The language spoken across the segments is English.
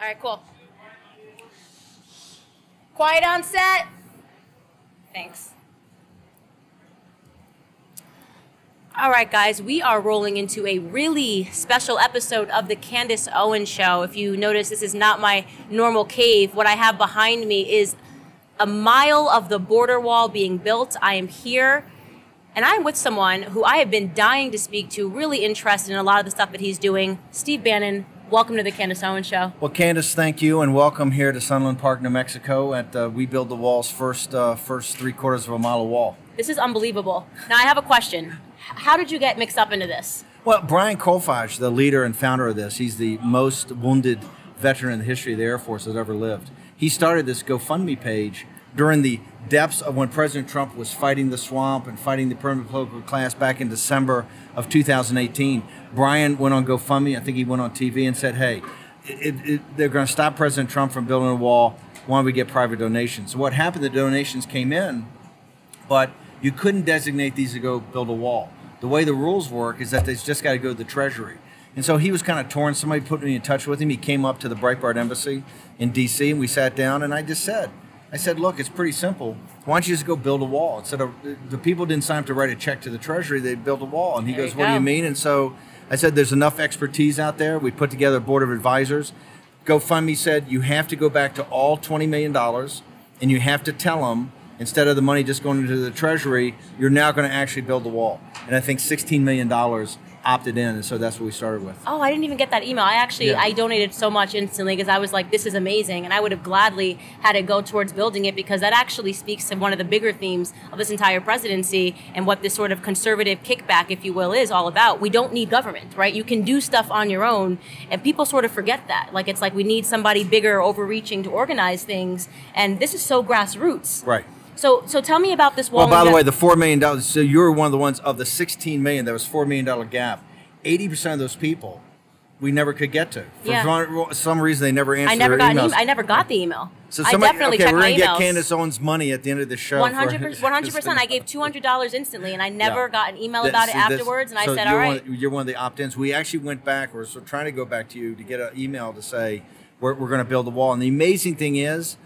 All right, cool. Quiet on set. Thanks. All right, guys, we are rolling into a really special episode of the Candace Owens Show. If you notice, this is not my normal cave. What I have behind me is a mile of the border wall being built. I am here, and I'm with someone who I have been dying to speak to, really interested in a lot of the stuff that he's doing. Steve Bannon, welcome to the Candace Owens Show. Well, Candace, thank you, and welcome here to Sunland Park, New Mexico, at uh, We Build the Wall's first uh, first three quarters of a mile of wall. This is unbelievable. Now, I have a question. How did you get mixed up into this? Well, Brian Kolfage, the leader and founder of this, he's the most wounded veteran in the history of the Air Force that's ever lived. He started this GoFundMe page during the depths of when President Trump was fighting the swamp and fighting the permanent political class back in December of 2018. Brian went on GoFundMe. I think he went on TV and said, "Hey, it, it, they're going to stop President Trump from building a wall. Why don't we get private donations?" So what happened? The donations came in, but you couldn't designate these to go build a wall. The way the rules work is that they just got to go to the Treasury. And so he was kind of torn. Somebody put me in touch with him. He came up to the Breitbart Embassy in D.C. and we sat down. And I just said, I said, look, it's pretty simple. Why don't you just go build a wall? Instead of the people didn't sign up to write a check to the Treasury, they built a wall. And he There goes, what do you mean? And so I said, there's enough expertise out there. We put together a board of advisors. GoFundMe said you have to go back to all $20 million and you have to tell them instead of the money just going into the treasury, you're now going to actually build the wall. And I think $16 million opted in. And so that's what we started with. Oh, I didn't even get that email. I actually Yeah. I donated so much instantly because I was like, this is amazing, and I would have gladly had it go towards building it because that actually speaks to one of the bigger themes of this entire presidency and what this sort of conservative kickback, if you will, is all about. We don't need government, right? You can do stuff on your own, and people sort of forget that. Like it's like we need somebody bigger, overreaching to organize things, and this is so grassroots. Right. So, so tell me about this wall. Well, by the way, the four million dollars. So you were one of the ones of the sixteen million. There was four million dollar gap. Eighty percent of those people, we never could get to. For Yeah. some- reason, they never answered I never got an emails. email. I never got the email. so I somebody, definitely okay, checked we're gonna emails. get Candace Owens money at the end of the show. One hundred one hundred percent. I gave two hundred dollars instantly, and I never Yeah. got an email about it this- afterwards. And I so said, you're "All right." One, you're one of the opt-ins. We actually went back. We're trying to go back to you to get an email to say we're, we're going to build a wall. And the amazing thing is,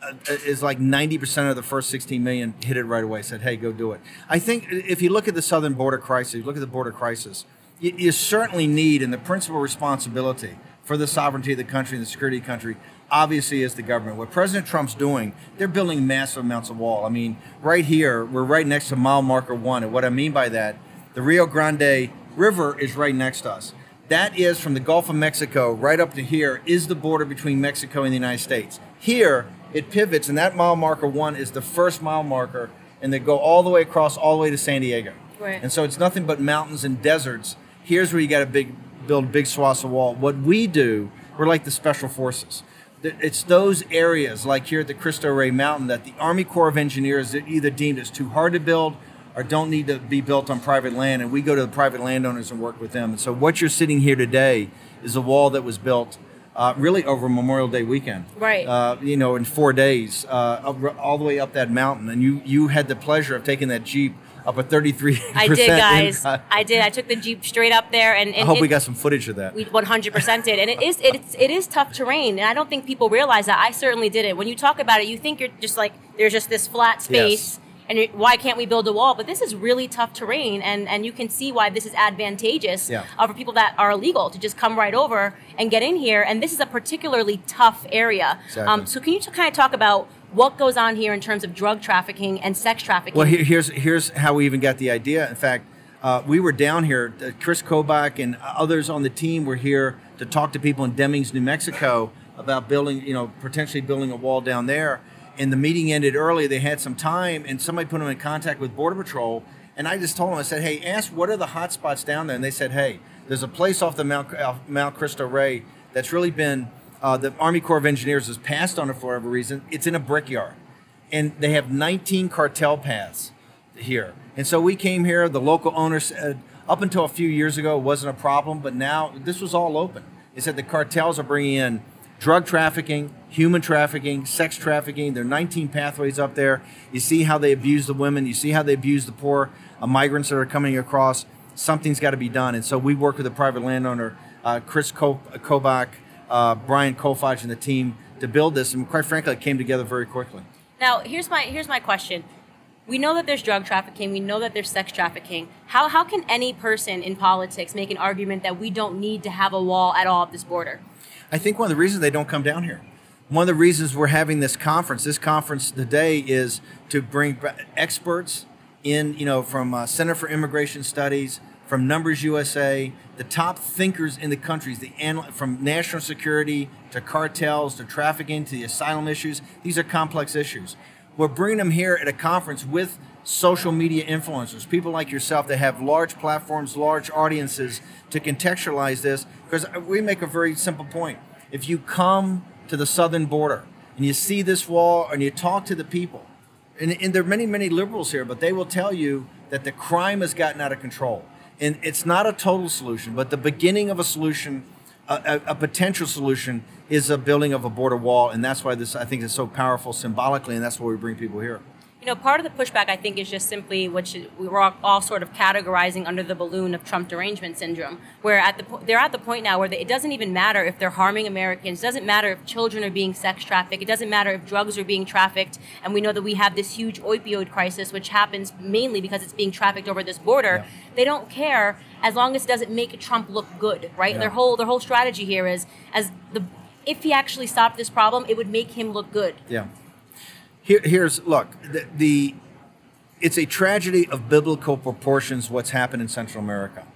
Uh, is like 90% of the first 16 million hit it right away. Said, "Hey, go do it." I think if you look at the southern border crisis, look at the border crisis, you, you certainly need, and the principal responsibility for the sovereignty of the country and the security of the country obviously is the government. What President Trump's doing, they're building massive amounts of wall. I mean, right here, we're right next to mile marker one. And what I mean by that, the Rio Grande River is right next to us. That is from the Gulf of Mexico right up to here is the border between Mexico and the United States. Here, it pivots, and that mile marker one is the first mile marker, and they go all the way across, all the way to San Diego. Right. And so it's nothing but mountains and deserts. Here's where you got to big build big swaths of wall. What we do, we're like the special forces. It's those areas, like here at the Cristo Rey Mountain, that the Army Corps of Engineers either deemed as too hard to build or don't need to be built on private land, and we go to the private landowners and work with them. And so, what you're sitting here today is a wall that was built uh, really over Memorial Day weekend, Right. Uh, you know, in four days, uh, all the way up that mountain, and you you had the pleasure of taking that jeep up a 33. I did, guys. I did. I took the jeep straight up there, and, and I hope it- we got some footage of that. We 100% did, and it is it's it is tough terrain, and I don't think people realize that. I certainly did it. When you talk about it, you think you're just like there's just this flat space, Yes. And why can't we build a wall? But this is really tough terrain, and and you can see why this is advantageous Yeah. uh, for people that are illegal to just come right over and get in here. And this is a particularly tough area. Exactly. Um, so can you kind of talk about what goes on here in terms of drug trafficking and sex trafficking? Well, here, here's here's how we even got the idea. In fact, uh, we were down here. Uh, Chris Kobach and others on the team were here to talk to people in Demings, New Mexico, about building, you know, potentially building a wall down there. And the meeting ended early. They had some time, and somebody put them in contact with Border Patrol. And I just told them, I said, "Hey, ask what are the hot spots down there?" And they said, "Hey, there's a place off the Mount off Mount Cristo Rey that's really been uh, the Army Corps of Engineers has passed on it for whatever reason. It's in a brickyard, and they have 19 cartel paths here. And so we came here. The local owner said, up until a few years ago, it wasn't a problem, but now this was all open. They said the cartels are bringing in drug trafficking, human trafficking, sex trafficking. There are 19 pathways up there. You see how they abuse the women. You see how they abuse the poor uh, migrants that are coming across. Something's got to be done. And so we work with a private landowner, uh, Chris Ko- Kobach, uh, Brian Kolfage and the team to build this, and quite frankly, it came together very quickly. Now, here's my here's my question. We know that there's drug trafficking. We know that there's sex trafficking. How how can any person in politics make an argument that we don't need to have a wall at all at this border? I think one of the reasons they don't come down here. One of the reasons we're having this conference, this conference today, is to bring experts in, you know, from uh, Center for Immigration Studies, from Numbers USA, the top thinkers in the countries, the from national security to cartels to trafficking to the asylum issues. These are complex issues. We're bringing them here at a conference with social media influencers, people like yourself that have large platforms, large audiences to contextualize this. Because we make a very simple point. If you come to the southern border and you see this wall and you talk to the people, and, and there are many, many liberals here, but they will tell you that the crime has gotten out of control. And it's not a total solution, but the beginning of a solution, a, a, a potential solution, is a building of a border wall. And that's why this, I think, is so powerful symbolically, and that's why we bring people here you know, part of the pushback I think is just simply which we were all sort of categorizing under the balloon of Trump derangement syndrome, where at the they're at the point now where they, it doesn't even matter if they're harming Americans, it doesn't matter if children are being sex trafficked, it doesn't matter if drugs are being trafficked, and we know that we have this huge opioid crisis, which happens mainly because it's being trafficked over this border. Yeah. They don't care as long as it doesn't make Trump look good, right? Yeah. Their whole their whole strategy here is as the if he actually stopped this problem, it would make him look good. Yeah. Here, here's look the, the it's a tragedy of biblical proportions what's happened in Central America.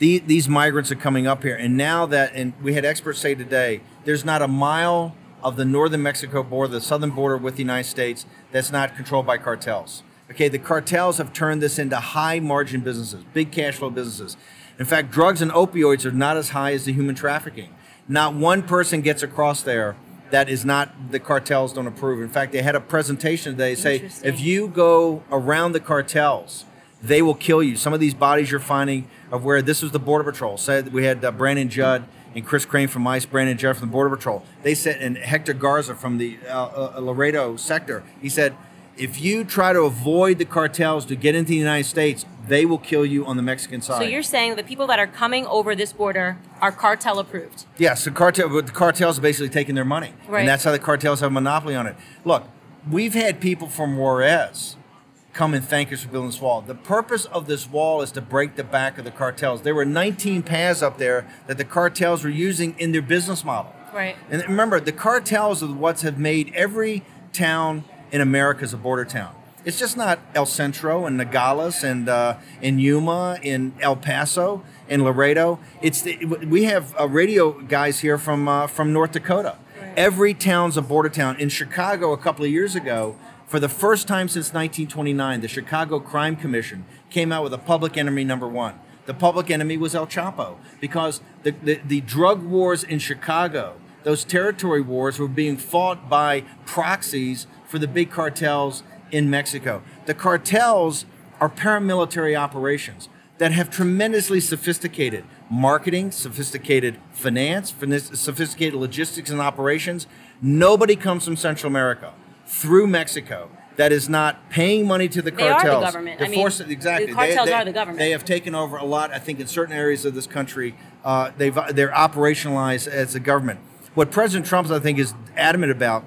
The, these migrants are coming up here, and now that, and we had experts say today, there's not a mile of the northern Mexico border, the southern border with the United States, that's not controlled by cartels. Okay, the cartels have turned this into high margin businesses, big cash flow businesses. In fact, drugs and opioids are not as high as the human trafficking. Not one person gets across there that is not the cartels don't approve. In fact, they had a presentation today say if you go around the cartels, they will kill you. Some of these bodies you're finding of where this was the Border Patrol said we had uh, Brandon Judd and Chris Crane from ICE, Brandon Judd from the Border Patrol. They said, and Hector Garza from the uh, uh, Laredo sector, he said, if you try to avoid the cartels to get into the United States, they will kill you on the Mexican side. So you're saying the people that are coming over this border are cartel approved? Yes, the cartel. The cartels are basically taking their money, right. and that's how the cartels have a monopoly on it. Look, we've had people from Juarez come and thank us for building this wall. The purpose of this wall is to break the back of the cartels. There were 19 paths up there that the cartels were using in their business model. Right. And remember, the cartels are what have made every town in America is a border town. It's just not El Centro and Nogales and uh, in Yuma, in El Paso, in Laredo. It's the, we have uh, radio guys here from uh, from North Dakota. Right. Every town's a border town. In Chicago, a couple of years ago, for the first time since 1929, the Chicago Crime Commission came out with a public enemy number one. The public enemy was El Chapo because the, the, the drug wars in Chicago, those territory wars, were being fought by proxies for the big cartels in Mexico. The cartels are paramilitary operations that have tremendously sophisticated marketing, sophisticated finance, sophisticated logistics and operations. Nobody comes from Central America through Mexico that is not paying money to the they cartels. They are the government. They're I mean, exactly. The cartels they, they, are the government. They have taken over a lot. I think in certain areas of this country, uh, they've they're operationalized as a government. What President Trump, I think, is adamant about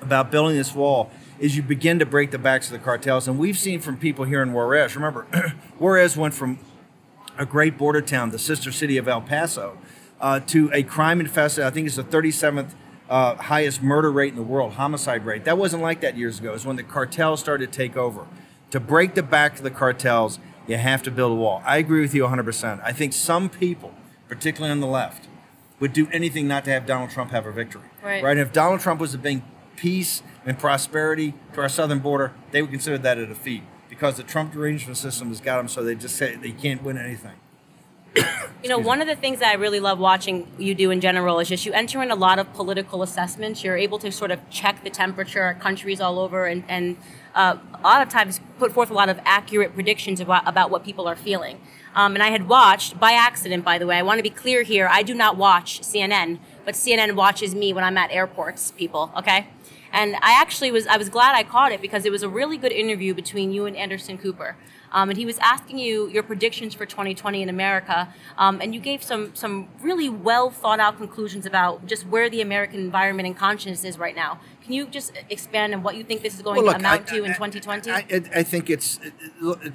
about building this wall is you begin to break the backs of the cartels. And we've seen from people here in Juarez, remember, Juarez went from a great border town, the sister city of El Paso, uh, to a crime infested, I think it's the 37th uh, highest murder rate in the world, homicide rate. That wasn't like that years ago. It was when the cartels started to take over. To break the back of the cartels, you have to build a wall. I agree with you 100%. I think some people, particularly on the left, would do anything not to have Donald Trump have a victory. Right. right? And if Donald Trump was being peace and prosperity to our southern border, they would consider that a defeat because the Trump derangement system has got them so they just say they can't win anything. you know, one of the things that I really love watching you do in general is just you enter in a lot of political assessments. You're able to sort of check the temperature at countries all over and, and uh, a lot of times put forth a lot of accurate predictions about, about what people are feeling. Um, and I had watched, by accident, by the way, I want to be clear here, I do not watch CNN, but CNN watches me when I'm at airports, people, okay? And I actually was I was glad I caught it because it was a really good interview between you and Anderson Cooper. um, and he was asking you your predictions for 2020 in America, um, and you gave some some really well thought out conclusions about just where the American environment and consciousness is right now. Can you just expand on what you think this is going Well, look, to amount I- to in I- 2020? I, I, I think it's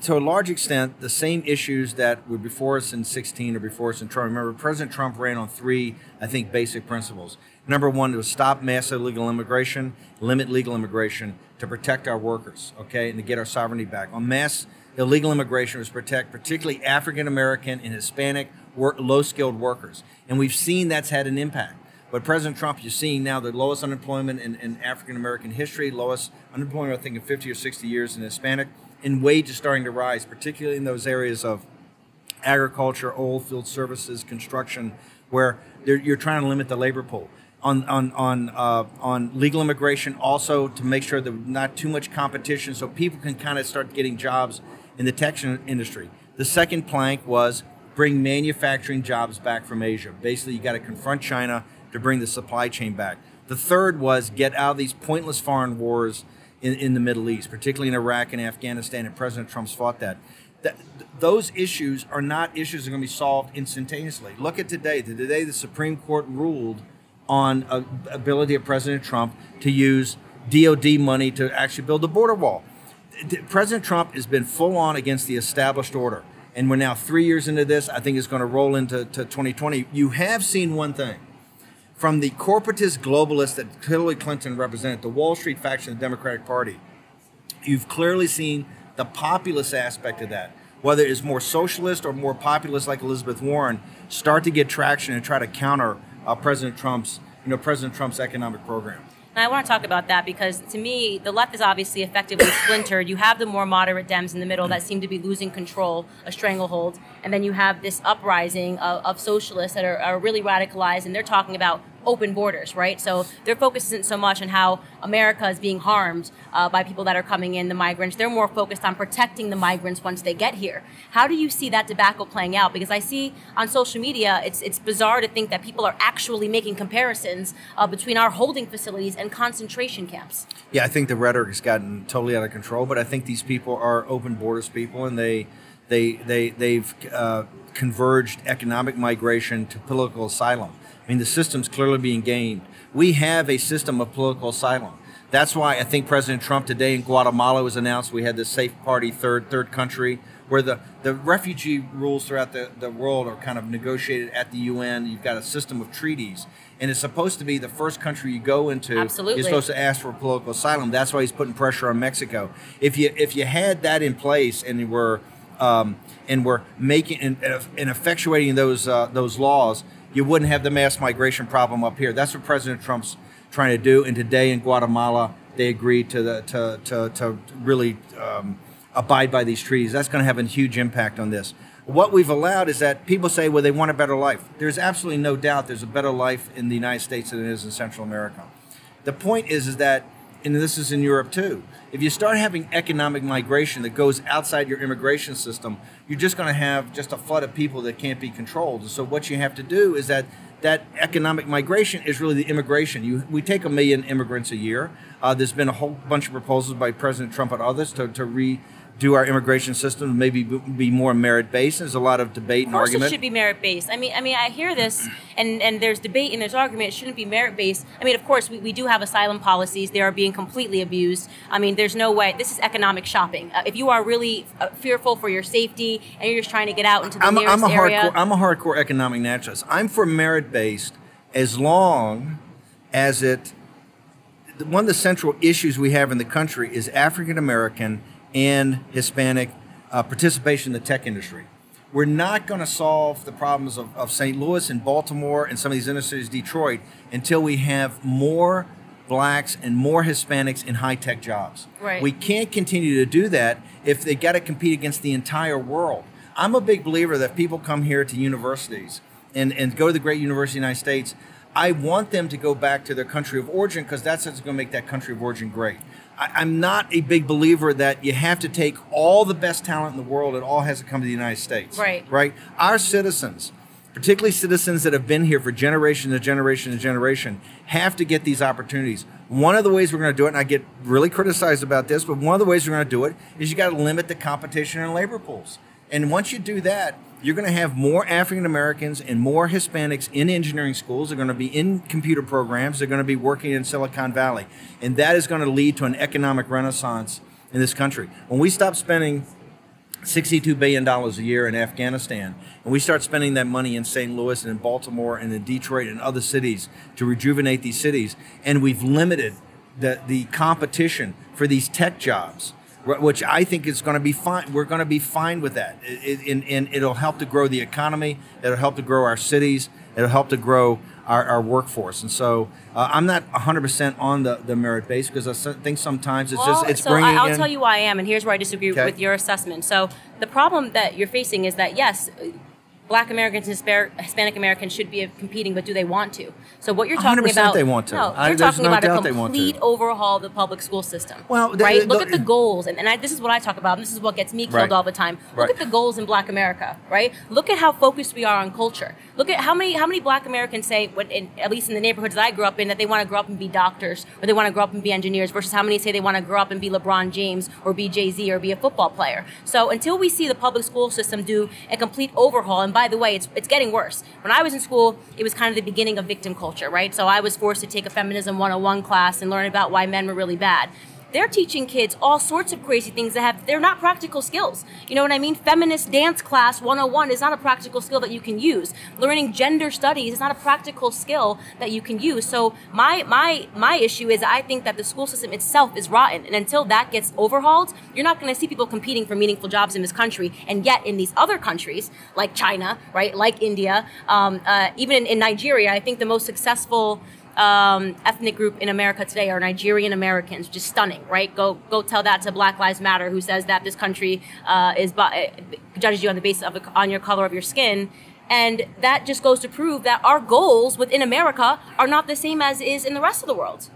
to a large extent the same issues that were before us in 16 or before us in Trump. Remember, President Trump ran on three, I think, basic principles. Number one to stop mass illegal immigration, limit legal immigration to protect our workers, okay, and to get our sovereignty back. On mass illegal immigration was protect particularly African American and Hispanic work, low skilled workers, and we've seen that's had an impact. But President Trump, you're seeing now the lowest unemployment in, in African American history, lowest unemployment, I think, in 50 or 60 years in Hispanic, and wages starting to rise, particularly in those areas of agriculture, oil field services, construction, where you're trying to limit the labor pool. On, on, on, uh, on legal immigration, also to make sure that not too much competition so people can kind of start getting jobs in the tech industry. The second plank was bring manufacturing jobs back from Asia. Basically, you got to confront China to bring the supply chain back. The third was get out of these pointless foreign wars in, in the Middle East, particularly in Iraq and Afghanistan, and President Trump's fought that. that those issues are not issues that are going to be solved instantaneously. Look at today. Today, the Supreme Court ruled on a ability of President Trump to use DOD money to actually build a border wall. President Trump has been full on against the established order. And we're now three years into this. I think it's going to roll into to 2020. You have seen one thing from the corporatist globalists that Hillary Clinton represented, the Wall Street faction of the Democratic Party. You've clearly seen the populist aspect of that, whether it's more socialist or more populist like Elizabeth Warren, start to get traction and try to counter uh, President Trump's, you know, President Trump's economic program. And I want to talk about that because to me, the left is obviously effectively splintered. You have the more moderate Dems in the middle that seem to be losing control, a stranglehold. And then you have this uprising of, of socialists that are, are really radicalized and they're talking about open borders, right? So their focus isn't so much on how America is being harmed uh, by people that are coming in, the migrants. They're more focused on protecting the migrants once they get here. How do you see that debacle playing out? Because I see on social media, it's it's bizarre to think that people are actually making comparisons uh, between our holding facilities and concentration camps. Yeah, I think the rhetoric has gotten totally out of control, but I think these people are open borders people, and they they they they've uh, converged economic migration to political asylum. I mean, the system's clearly being gained. We have a system of political asylum. That's why I think President Trump today in Guatemala was announced we had this safe party third third country where the, the refugee rules throughout the, the world are kind of negotiated at the UN. You've got a system of treaties. And it's supposed to be the first country you go into. Absolutely. You're supposed to ask for political asylum. That's why he's putting pressure on Mexico. If you if you had that in place and you were um, and were making and, and effectuating those uh, those laws, you wouldn't have the mass migration problem up here. That's what President Trump's trying to do. And today in Guatemala, they agreed to the to to, to really um, abide by these treaties. That's going to have a huge impact on this. What we've allowed is that people say, well, they want a better life. There's absolutely no doubt there's a better life in the United States than it is in Central America. The point is, is that, and this is in Europe too, if you start having economic migration that goes outside your immigration system, you're just going to have just a flood of people that can't be controlled. And so what you have to do is that that economic migration is really the immigration. You, we take a million immigrants a year. Uh, there's been a whole bunch of proposals by President Trump and others to, to redo our immigration system maybe be more merit based. There's a lot of debate and course, argument. it should be merit based. I mean, I mean, I hear this, and and there's debate and there's argument. It shouldn't be merit based. I mean, of course, we, we do have asylum policies. They are being completely abused. I mean, there's no way. This is economic shopping. Uh, if you are really uh, fearful for your safety and you're just trying to get out into the I'm, nearest I'm a area, hardcore. I'm a hardcore economic naturalist. I'm for merit based as long as it. One of the central issues we have in the country is African American and Hispanic uh, participation in the tech industry. We're not going to solve the problems of, of St. Louis and Baltimore and some of these inner cities, Detroit, until we have more blacks and more Hispanics in high tech jobs. Right. We can't continue to do that if they got to compete against the entire world. I'm a big believer that people come here to universities and, and go to the great university of the United States. I want them to go back to their country of origin because that's what's going to make that country of origin great. I, I'm not a big believer that you have to take all the best talent in the world. It all has to come to the United States. Right. Right. Our citizens particularly citizens that have been here for generation to generation to generation, have to get these opportunities. One of the ways we're going to do it, and I get really criticized about this, but one of the ways we're going to do it is you got to limit the competition in labor pools. And once you do that, you're going to have more African Americans and more Hispanics in engineering schools. They're going to be in computer programs. They're going to be working in Silicon Valley. And that is going to lead to an economic renaissance in this country. When we stop spending $62 billion a year in Afghanistan, and we start spending that money in St. Louis and in Baltimore and in Detroit and other cities to rejuvenate these cities, and we've limited the, the competition for these tech jobs, which I think is going to be fine. We're going to be fine with that. It, it, and, and it'll help to grow the economy, it'll help to grow our cities, it'll help to grow our, our workforce. And so uh, I'm not 100% on the, the merit base because I think sometimes it's well, just it's so bringing I'll in, tell you why I am, and here's where I disagree Okay. with your assessment. So the problem that you're facing is that yes. Black Americans and Hispanic Americans should be competing, but do they want to? So what you're talking 100% about? they want to. No, I- you're there's talking no about a doubt they want to. complete overhaul of the public school system. Well, right. Look at the goals, and, and I, this is what I talk about. And this is what gets me killed Right. all the time. Look Right. at the goals in Black America. Right. Look at how focused we are on culture. Look at how many how many Black Americans say, when, in, at least in the neighborhoods that I grew up in, that they want to grow up and be doctors or they want to grow up and be engineers, versus how many say they want to grow up and be LeBron James or be Jay Z or be a football player. So until we see the public school system do a complete overhaul, and by the way, it's it's getting worse. When I was in school, it was kind of the beginning of victim culture, right? So I was forced to take a feminism 101 class and learn about why men were really bad they're teaching kids all sorts of crazy things that have they're not practical skills. You know what i mean? Feminist dance class 101 is not a practical skill that you can use. Learning gender studies is not a practical skill that you can use. So my my my issue is i think that the school system itself is rotten. And until that gets overhauled you're not going to see people competing for meaningful jobs in this country and yet in these other countries like china right like india um, uh, even in, in nigeria i think the most successful um, ethnic group in America today are Nigerian Americans, just stunning, right? Go go tell that to Black Lives Matter, who says that this country uh, is uh, judges you on the basis of the, on your color of your skin, and that just goes to prove that our goals within America are not the same as is in the rest of the world.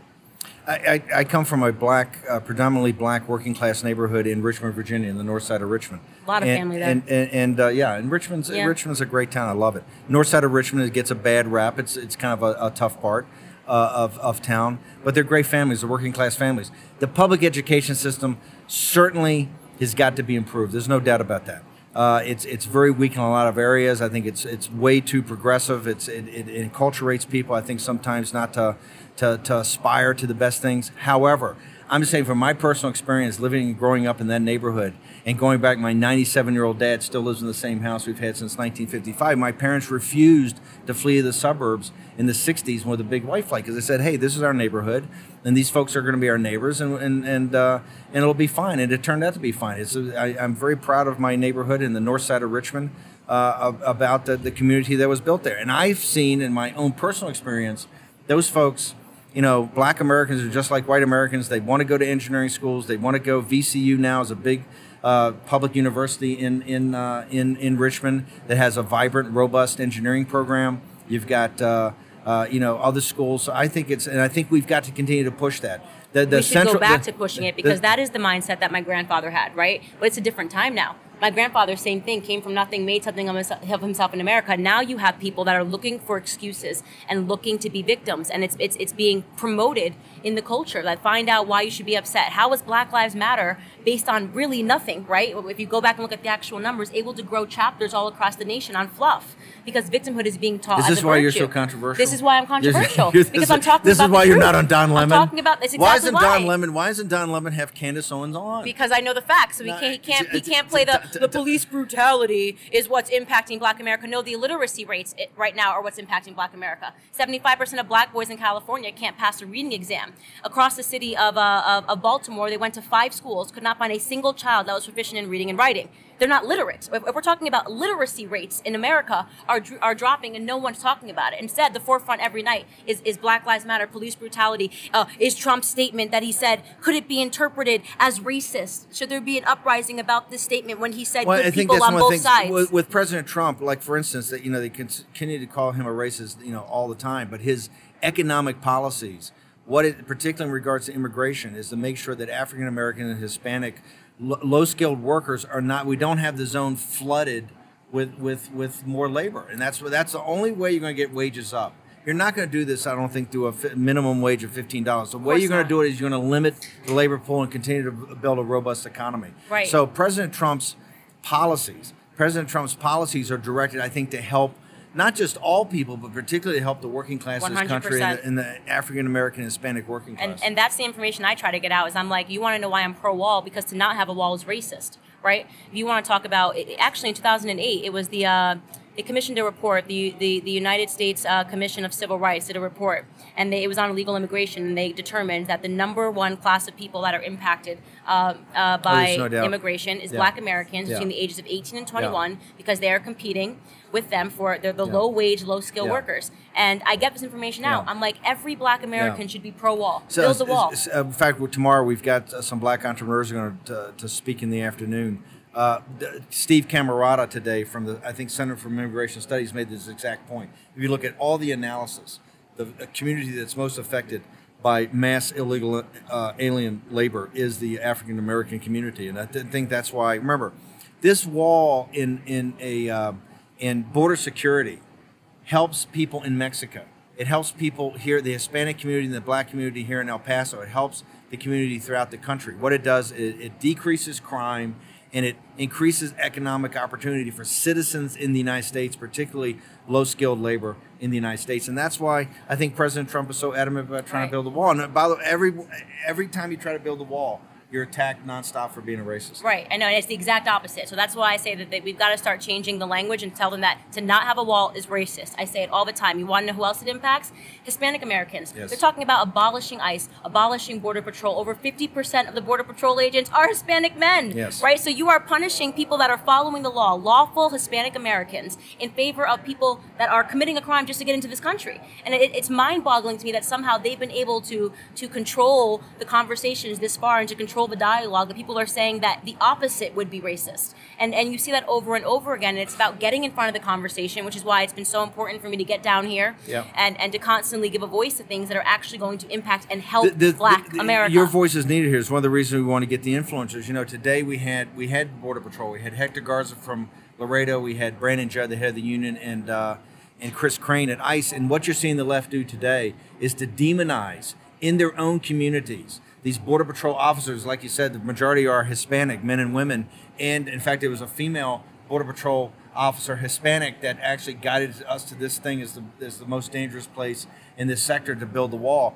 I, I, I come from a black, uh, predominantly black working class neighborhood in Richmond, Virginia, in the north side of Richmond. A lot of and, family there. And, and, and uh, yeah, and Richmond's Yeah. Richmond's a great town. I love it. North side of Richmond it gets a bad rap. It's it's kind of a, a tough part uh, of of town, but they're great families. They're working class families. The public education system certainly has got to be improved. There's no doubt about that. Uh, it's it's very weak in a lot of areas. I think it's it's way too progressive. It's it, it, it enculturates people. I think sometimes not to, to to aspire to the best things. However, I'm just saying from my personal experience, living and growing up in that neighborhood, and going back, my 97 year old dad still lives in the same house we've had since 1955. My parents refused to flee the suburbs in the 60s with a big white flight because they said, "Hey, this is our neighborhood, and these folks are going to be our neighbors, and and and uh, and it'll be fine." And it turned out to be fine. It's I, I'm very proud of my neighborhood in the north side of Richmond. Uh, about the, the community that was built there. And I've seen in my own personal experience, those folks, you know, black Americans are just like white Americans. They want to go to engineering schools. They want to go. VCU now is a big uh, public university in in, uh, in in Richmond that has a vibrant, robust engineering program. You've got uh, uh, you know other schools. So I think it's and I think we've got to continue to push that. The, the we should central, go back the- to pushing it the- because that is the mindset that my grandfather had, right? But it's a different time now. My grandfather, same thing, came from nothing, made something of himself- of himself in America. Now you have people that are looking for excuses and looking to be victims, and it's it's it's being promoted in the culture. Like find out why you should be upset. How is Black Lives Matter based on really nothing, right? If you go back and look at the actual numbers, able to grow chapters all across the nation on fluff because victimhood is being taught. Is this why you're so controversial? This is why I'm controversial this because is- I'm talking This about is why you're truth. not on Don Lemon. I'm talking about this why isn't Don why. Lemon? Why isn't Don Lemon have Candace Owens on? because I know the facts. So he can't. He can't. He can't play the the police brutality is what's impacting Black America. No, the illiteracy rates right now are what's impacting Black America. Seventy five percent of Black boys in California can't pass a reading exam. Across the city of, uh, of of Baltimore, they went to five schools, could not find a single child that was proficient in reading and writing. They're not literate. If, if we're talking about literacy rates in America are are dropping, and no one's talking about it. Instead, the forefront every night is, is Black Lives Matter, police brutality. Uh, is Trump's statement that he said could it be interpreted as racist? Should there be an uprising about this statement when he said Well, good I think people on both the things sides? with, with President Trump. Like for instance, that you know they continue to call him a racist, you know, all the time. But his economic policies, what it, particularly in regards to immigration, is to make sure that African American and Hispanic low skilled workers are not. We don't have the zone flooded with with with more labor, and that's that's the only way you're going to get wages up. You're not going to do this, I don't think, through a fi- minimum wage of fifteen dollars. The way you're going to do it is you're going to limit the labor pool and continue to b- build a robust economy. Right. So President Trump's policies, President Trump's policies are directed, I think, to help not just all people, but particularly to help the working class of this country and the, and the African American Hispanic working class. and and that's the information I try to get out. Is I'm like, you want to know why I'm pro wall because to not have a wall is racist, right? If you want to talk about, it, actually in 2008, it was the uh, they commissioned a report. The the, the United States uh, Commission of Civil Rights did a report, and they, it was on illegal immigration, and they determined that the number one class of people that are impacted uh, uh, by Oh, no immigration is Yeah. Black Americans Yeah. between the ages of 18 and 21 because they are competing with them for they're the Yeah. low wage, low skill Yeah. workers. And I get this information out. I'm like, every Black American should be pro wall. So, Build the wall. s- uh, in fact, tomorrow we've got uh, some black entrepreneurs going to, to speak in the afternoon. Uh, Steve Camarota today from the I think Center for Immigration Studies made this exact point. If you look at all the analysis, the community that's most affected by mass illegal uh, alien labor is the African American community, and I th- think that's why. Remember, this wall in in a uh, in border security helps people in Mexico. It helps people here, the Hispanic community and the black community here in El Paso. It helps the community throughout the country. What it does is it decreases crime and it increases economic opportunity for citizens in the United States, particularly low skilled labor in the United States. And that's why I think President Trump is so adamant about trying Right. to build a wall. And by the way, every, every time you try to build a wall, you're attacked nonstop for being a racist. Right, I know, and uh, it's the exact opposite. So that's why I say that they, we've got to start changing the language and tell them that to not have a wall is racist. I say it all the time. You want to know who else it impacts? Hispanic Americans. Yes. They're talking about abolishing ICE, abolishing Border Patrol. Over 50% of the Border Patrol agents are Hispanic men. Yes. Right? So you are punishing people that are following the law, lawful Hispanic Americans, in favor of people that are committing a crime just to get into this country. And it, it's mind boggling to me that somehow they've been able to, to control the conversations this far and to control the dialogue. That people are saying that the opposite would be racist. And, and you see that over and over again. And it's about getting in front of the conversation, which is why it's been so important for me to get down here Yeah. and, and to constantly give a voice to things that are actually going to impact and help The- the- black the- America. Your voice is needed here. It's one of the reasons we want to get the influencers. You know, today we had we had Border Patrol. We had Hector Garza from Laredo. We had Brandon Judd, the head of the union, and uh, and Chris Crane at ICE. And what you're seeing the left do today is to demonize in their own communities these Border Patrol officers. Like you said, the majority are Hispanic men and women. And in fact, it was a female Border Patrol officer, Hispanic, that actually guided us to this thing as the, as the most dangerous place in this sector to build the wall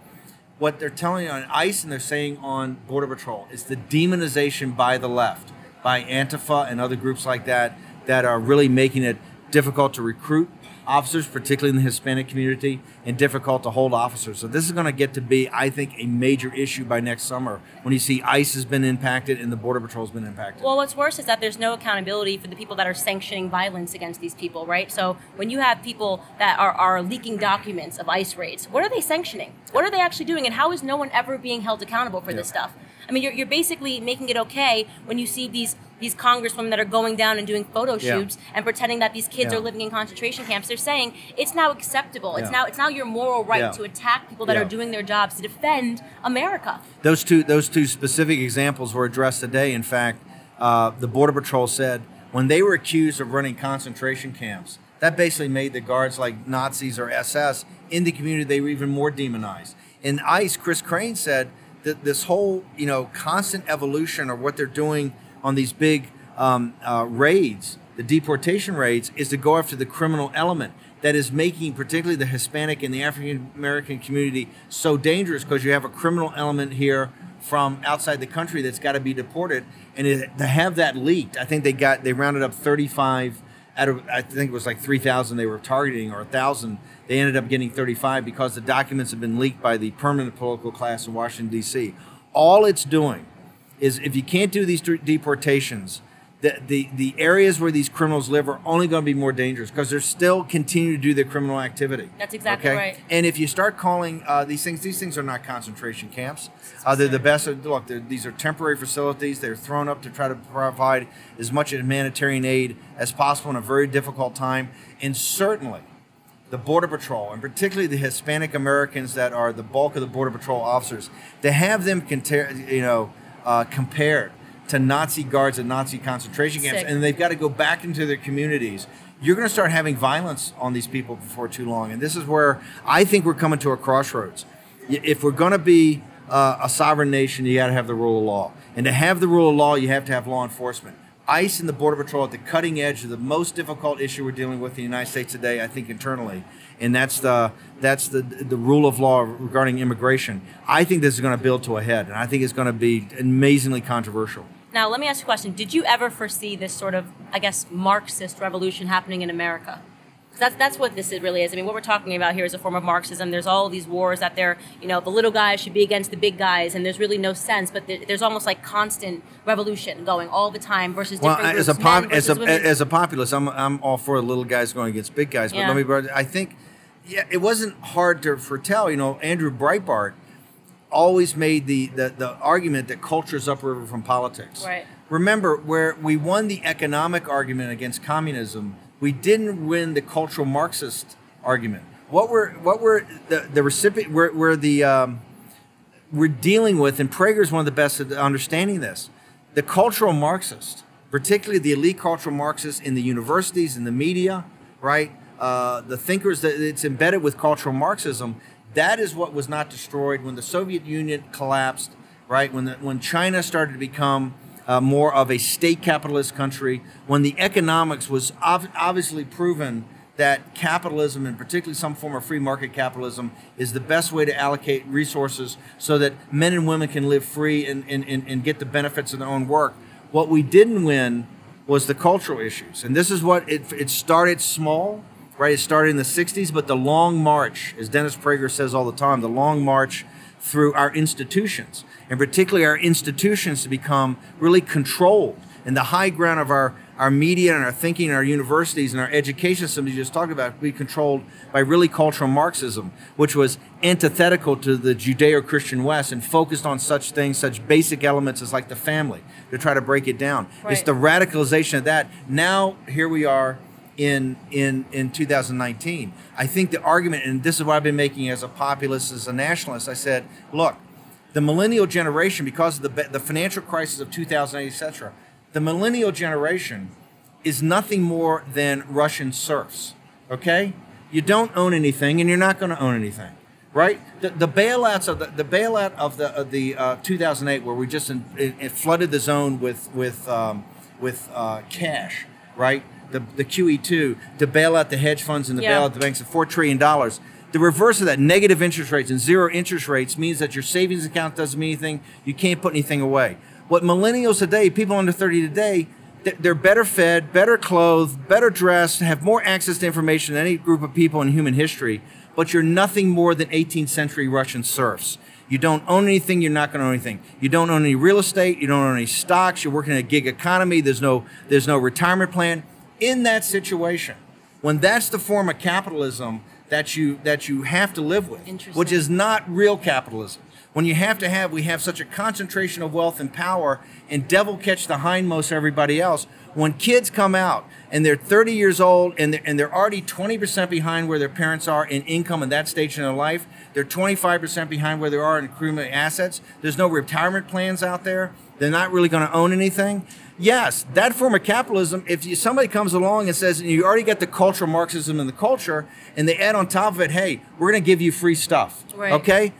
what they're telling on ICE and they're saying on Border Patrol is the demonization by the left, by Antifa and other groups like that, that are really making it difficult to recruit officers, particularly in the Hispanic community, and difficult to hold officers. So this is going to get to be, I think, a major issue by next summer when you see ICE has been impacted and the Border Patrol has been impacted. Well, what's worse is that there's no accountability for the people that are sanctioning violence against these people, right? So when you have people that are, are leaking documents of ICE raids, what are they sanctioning? What are they actually doing? And how is no one ever being held accountable for this stuff? I mean, you're, you're basically making it okay when you see these these congresswomen that are going down and doing photo Yeah. shoots and pretending that these kids Yeah. are living in concentration camps. They're saying it's now acceptable. It's Yeah. now it's now your moral right Yeah. to attack people that Yeah. are doing their jobs to defend America. Those two those two specific examples were addressed today. In fact, uh, the Border Patrol said when they were accused of running concentration camps, that basically made the guards like Nazis or SS in the community. They were even more demonized. In ICE, Chris Crane said that this whole you know constant evolution of what they're doing on these big um, uh, raids, the deportation raids, is to go after the criminal element that is making particularly the Hispanic and the African American community so dangerous because you have a criminal element here from outside the country that's got to be deported, and it, to have that leaked, I think they got they rounded up 35 out of I think it was like 3,000 they were targeting or 1,000. They ended up getting 35 because the documents have been leaked by the permanent political class in Washington D.C. All it's doing is if you can't do these deportations, the, the, the areas where these criminals live are only going to be more dangerous because they're still continue to do their criminal activity. That's exactly right. And if you start calling uh, these things, these things are not concentration camps. Uh, they're the best. Look, these are temporary facilities. They're thrown up to try to provide as much humanitarian aid as possible in a very difficult time. And certainly, the Border Patrol, and particularly the Hispanic Americans that are the bulk of the Border Patrol officers, to have them compare, you know, uh, compared to Nazi guards at Nazi concentration camps, Sick. and they've got to go back into their communities. You're going to start having violence on these people before too long, and this is where I think we're coming to a crossroads. If we're going to be uh, a sovereign nation, you got to have the rule of law, and to have the rule of law, you have to have law enforcement. ICE and the Border Patrol at the cutting edge of the most difficult issue we're dealing with in the United States today, I think internally, and that's the that's the the rule of law regarding immigration. I think this is going to build to a head, and I think it's going to be amazingly controversial. Now, let me ask you a question. Did you ever foresee this sort of, I guess, Marxist revolution happening in America? 'Cause That's, that's what this is really is. I mean, what we're talking about here is a form of Marxism. There's all these wars that they're, you know, the little guys should be against the big guys, and there's really no sense. But there's almost like constant revolution going all the time versus Well, different as a groups, pop, as a women. as a populist, I'm I'm all for little guys going against big guys. But Yeah. let me, I think, yeah, it wasn't hard to foretell. You know, Andrew Breitbart always made the the, the argument that culture is upriver from politics. Right. Remember, where we won the economic argument against communism, we didn't win the cultural Marxist argument. What were what were the the recipient? Where where the um, we're dealing with, and Prager is one of the best at understanding this. The cultural Marxist, particularly the elite cultural Marxists in the universities, in the media, right? Uh, the thinkers that it's embedded with cultural Marxism. That is what was not destroyed when the Soviet Union collapsed, right? When the, when China started to become uh, more of a state capitalist country, when the economics was ob- obviously proven that capitalism, and particularly some form of free market capitalism, is the best way to allocate resources so that men and women can live free and, and, and, and get the benefits of their own work. What we didn't win was the cultural issues. And this is what it, it started small, right? It started in the 60s, but the long march, as Dennis Prager says all the time, the long march through our institutions, and particularly our institutions to become really controlled. And the high ground of our, our media and our thinking and our universities and our education system you just talked about be controlled by really cultural Marxism, which was antithetical to the Judeo-Christian West and focused on such things, such basic elements as like the family, to try to break it down. It's the radicalization of that. Now here we are in in in 2019. I think the argument, and this is what I've been making as a populist, as a nationalist. I said, look, the millennial generation, because of the the financial crisis of 2008, etc., the millennial generation is nothing more than Russian serfs. Okay, you don't own anything, and you're not going to own anything. Right, the, the bailouts of the, the bailout of the of the uh, 2008, where we just in, it, it flooded the zone with with um, with uh, cash, right? The the QE2 to bail out the hedge funds and to Yeah. bail out the banks of four trillion dollars. The reverse of that, negative interest rates and zero interest rates, means that your savings account doesn't mean anything. You can't put anything away. What millennials today, people under 30 today, they're better fed, better clothed, better dressed, have more access to information than any group of people in human history. But you're nothing more than 18th century Russian serfs. You don't own anything, you're not going to own anything. You don't own any real estate, you don't own any stocks, you're working in a gig economy, there's no there's no retirement plan. In that situation, when that's the form of capitalism that you that you have to live with, which is not real capitalism. When you have to have, we have such a concentration of wealth and power, and devil catch the hindmost everybody else. When kids come out and they're 30 years old and they're, and they're already 20% behind where their parents are in income in that stage in their life, they're 25% behind where they are in accruing assets. There's no retirement plans out there. They're not really going to own anything. Yes, that form of capitalism, if you, somebody comes along and says, you already got the cultural Marxism in the culture, and they add on top of it, hey, we're going to give you free stuff. Right. Okay?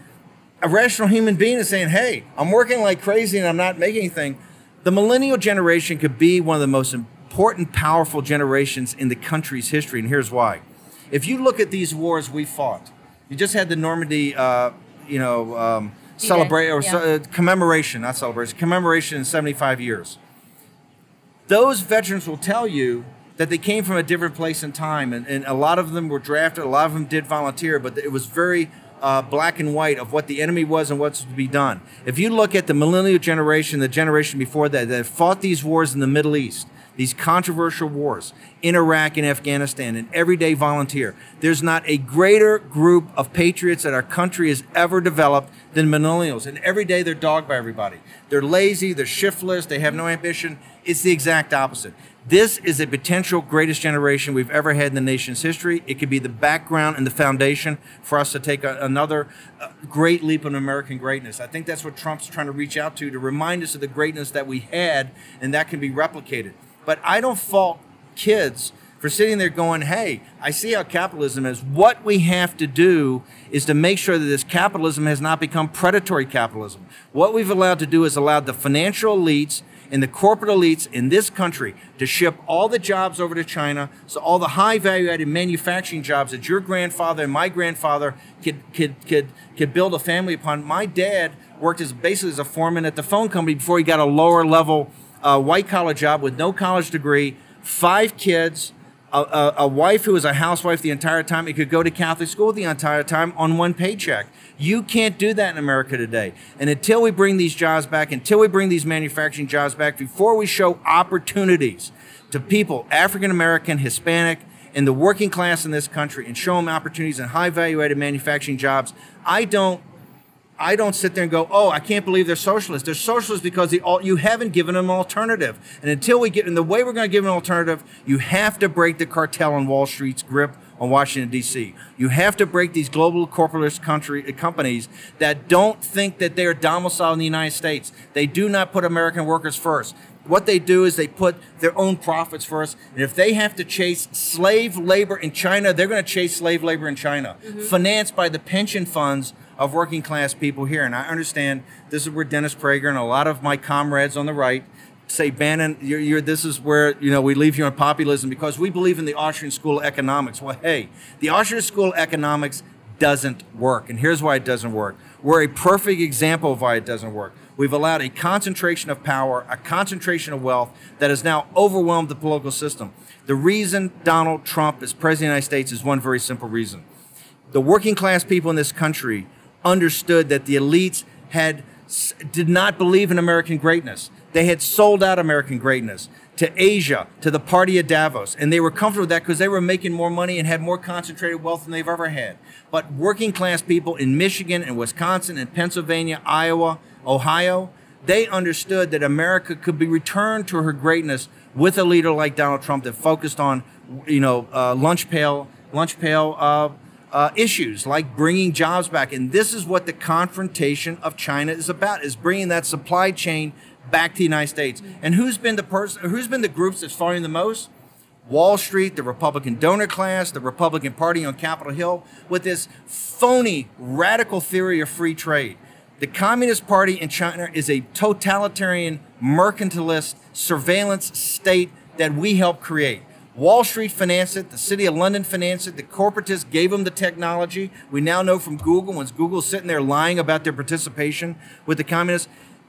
A rational human being is saying, hey, I'm working like crazy and I'm not making anything. The millennial generation could be one of the most important, powerful generations in the country's history, and here's why. If you look at these wars we fought, you just had the Normandy, uh, you know, um, celebrate or yeah. uh, commemoration, not celebration, commemoration in 75 years. Those veterans will tell you that they came from a different place and time, and, and a lot of them were drafted, a lot of them did volunteer, but it was very uh, black and white of what the enemy was and what's to be done. If you look at the millennial generation, the generation before that, that fought these wars in the Middle East, these controversial wars in Iraq and Afghanistan, and everyday volunteer, there's not a greater group of patriots that our country has ever developed than millennials. And every day they're dogged by everybody. They're lazy, they're shiftless, they have no ambition. It's the exact opposite. This is a potential greatest generation we've ever had in the nation's history. It could be the background and the foundation for us to take a, another uh, great leap in American greatness. I think that's what Trump's trying to reach out to, to remind us of the greatness that we had and that can be replicated. But I don't fault kids for sitting there going, hey, I see how capitalism is. What we have to do is to make sure that this capitalism has not become predatory capitalism. What we've allowed to do is allowed the financial elites and the corporate elites in this country to ship all the jobs over to China. So all the high value added manufacturing jobs that your grandfather and my grandfather could, could, could, could build a family upon. My dad worked as basically as a foreman at the phone company before he got a lower level uh, white collar job with no college degree, five kids, a, a, a, wife who was a housewife the entire time. He could go to Catholic school the entire time on one paycheck. You can't do that in America today. And until we bring these jobs back, until we bring these manufacturing jobs back, before we show opportunities to people, African American, Hispanic, and the working class in this country, and show them opportunities in high value added manufacturing jobs, I don't I don't sit there and go, oh, I can't believe they're socialists. They're socialists because the, you haven't given them an alternative. And until we get, in the way we're going to give them an alternative, you have to break the cartel on Wall Street's grip on Washington, D.C. You have to break these global corporatist country, companies that don't think that they're domiciled in the United States. They do not put American workers first. What they do is they put their own profits first. And if they have to chase slave labor in China, they're going to chase slave labor in China, mm-hmm. financed by the pension funds of working class people here. And I understand this is where Dennis Prager and a lot of my comrades on the right say, Bannon, you're, you're, this is where you know we leave you on populism because we believe in the Austrian School of Economics. Well, hey, the Austrian School of Economics doesn't work, and here's why it doesn't work. We're a perfect example of why it doesn't work. We've allowed a concentration of power, a concentration of wealth that has now overwhelmed the political system. The reason Donald Trump is president of the United States is one very simple reason. The working class people in this country understood that the elites had did not believe in American greatness. They had sold out American greatness to Asia, to the party of Davos, and they were comfortable with that because they were making more money and had more concentrated wealth than they've ever had. But working class people in Michigan and Wisconsin and Pennsylvania, Iowa, Ohio, they understood that America could be returned to her greatness with a leader like Donald Trump that focused on, you know, uh, lunch pail, lunch pail uh, uh, issues like bringing jobs back. And this is what the confrontation of China is about: is bringing that supply chain back to the United States. And who's been the person? Who's been the groups that's fighting the most? Wall Street, the Republican donor class, the Republican Party on Capitol Hill, with this phony radical theory of free trade. The Communist Party in China is a totalitarian, mercantilist surveillance state that we helped create. Wall Street financed it, the city of London financed it, the corporatists gave them the technology. We now know from Google, once Google's sitting there lying about their participation with the communists,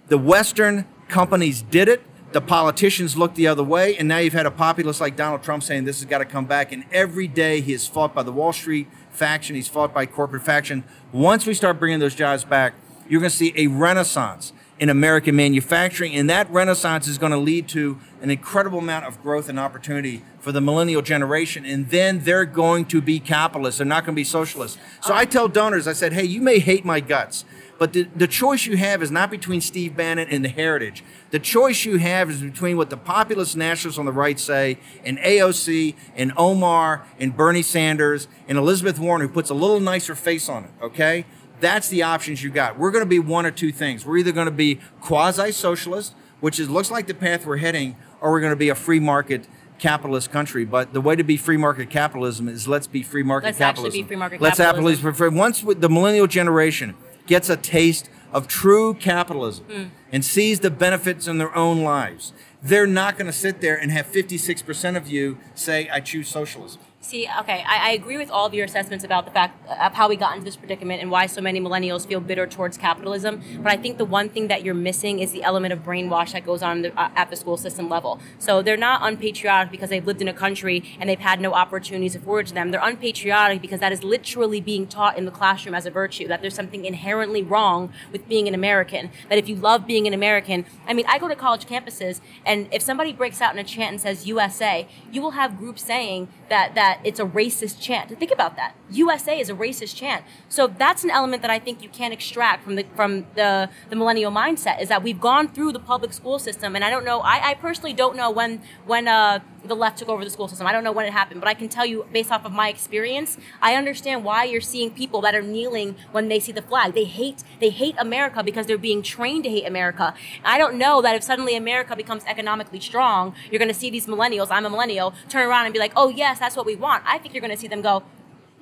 the Western companies did it. The politicians looked the other way, and now you've had a populist like Donald Trump saying this has got to come back. And every day he is fought by the Wall Street faction, he's fought by corporate faction. Once we start bringing those jobs back, you're going to see a renaissance in American manufacturing. And that renaissance is going to lead to an incredible amount of growth and opportunity for the millennial generation. And then they're going to be capitalists. They're not going to be socialists. So I tell donors, I said, hey, you may hate my guts, but the, the choice you have is not between Steve Bannon and the heritage. The choice you have is between what the populist nationalists on the right say, and AOC, and Omar, and Bernie Sanders, and Elizabeth Warren, who puts a little nicer face on it, okay? That's the options you got. We're going to be one or two things. We're either going to be quasi socialist, which is looks like the path we're heading, or we're going to be a free market capitalist country. But the way to be free market capitalism is let's be free market let's capitalism. Let's actually be free market let's capitalism. Let's once the millennial generation gets a taste of true capitalism mm. and sees the benefits in their own lives, they're not going to sit there and have 56% of you say, I choose socialism. See, okay, I, I, agree with all of your assessments about the fact of how we got into this predicament and why so many millennials feel bitter towards capitalism. But I think the one thing that you're missing is the element of brainwash that goes on the, uh, at the school system level. So they're not unpatriotic because they've lived in a country and they've had no opportunities afforded to them. They're unpatriotic because that is literally being taught in the classroom as a virtue. That there's something inherently wrong with being an American. That if you love being an American, I mean, I go to college campuses, and if somebody breaks out in a chant and says USA, you will have groups saying that that that it's a racist chant. Think about that. USA is a racist chant. So that's an element that I think you can't extract from the from the, the millennial mindset is that we've gone through the public school system, and I don't know. I, I personally don't know when when uh, the left took over the school system. I don't know when it happened, but I can tell you based off of my experience, I understand why you're seeing people that are kneeling when they see the flag. They hate they hate America because they're being trained to hate America. I don't know that if suddenly America becomes economically strong, you're going to see these millennials. I'm a millennial. Turn around and be like, "Oh yes, that's what we want." I think you're going to see them go,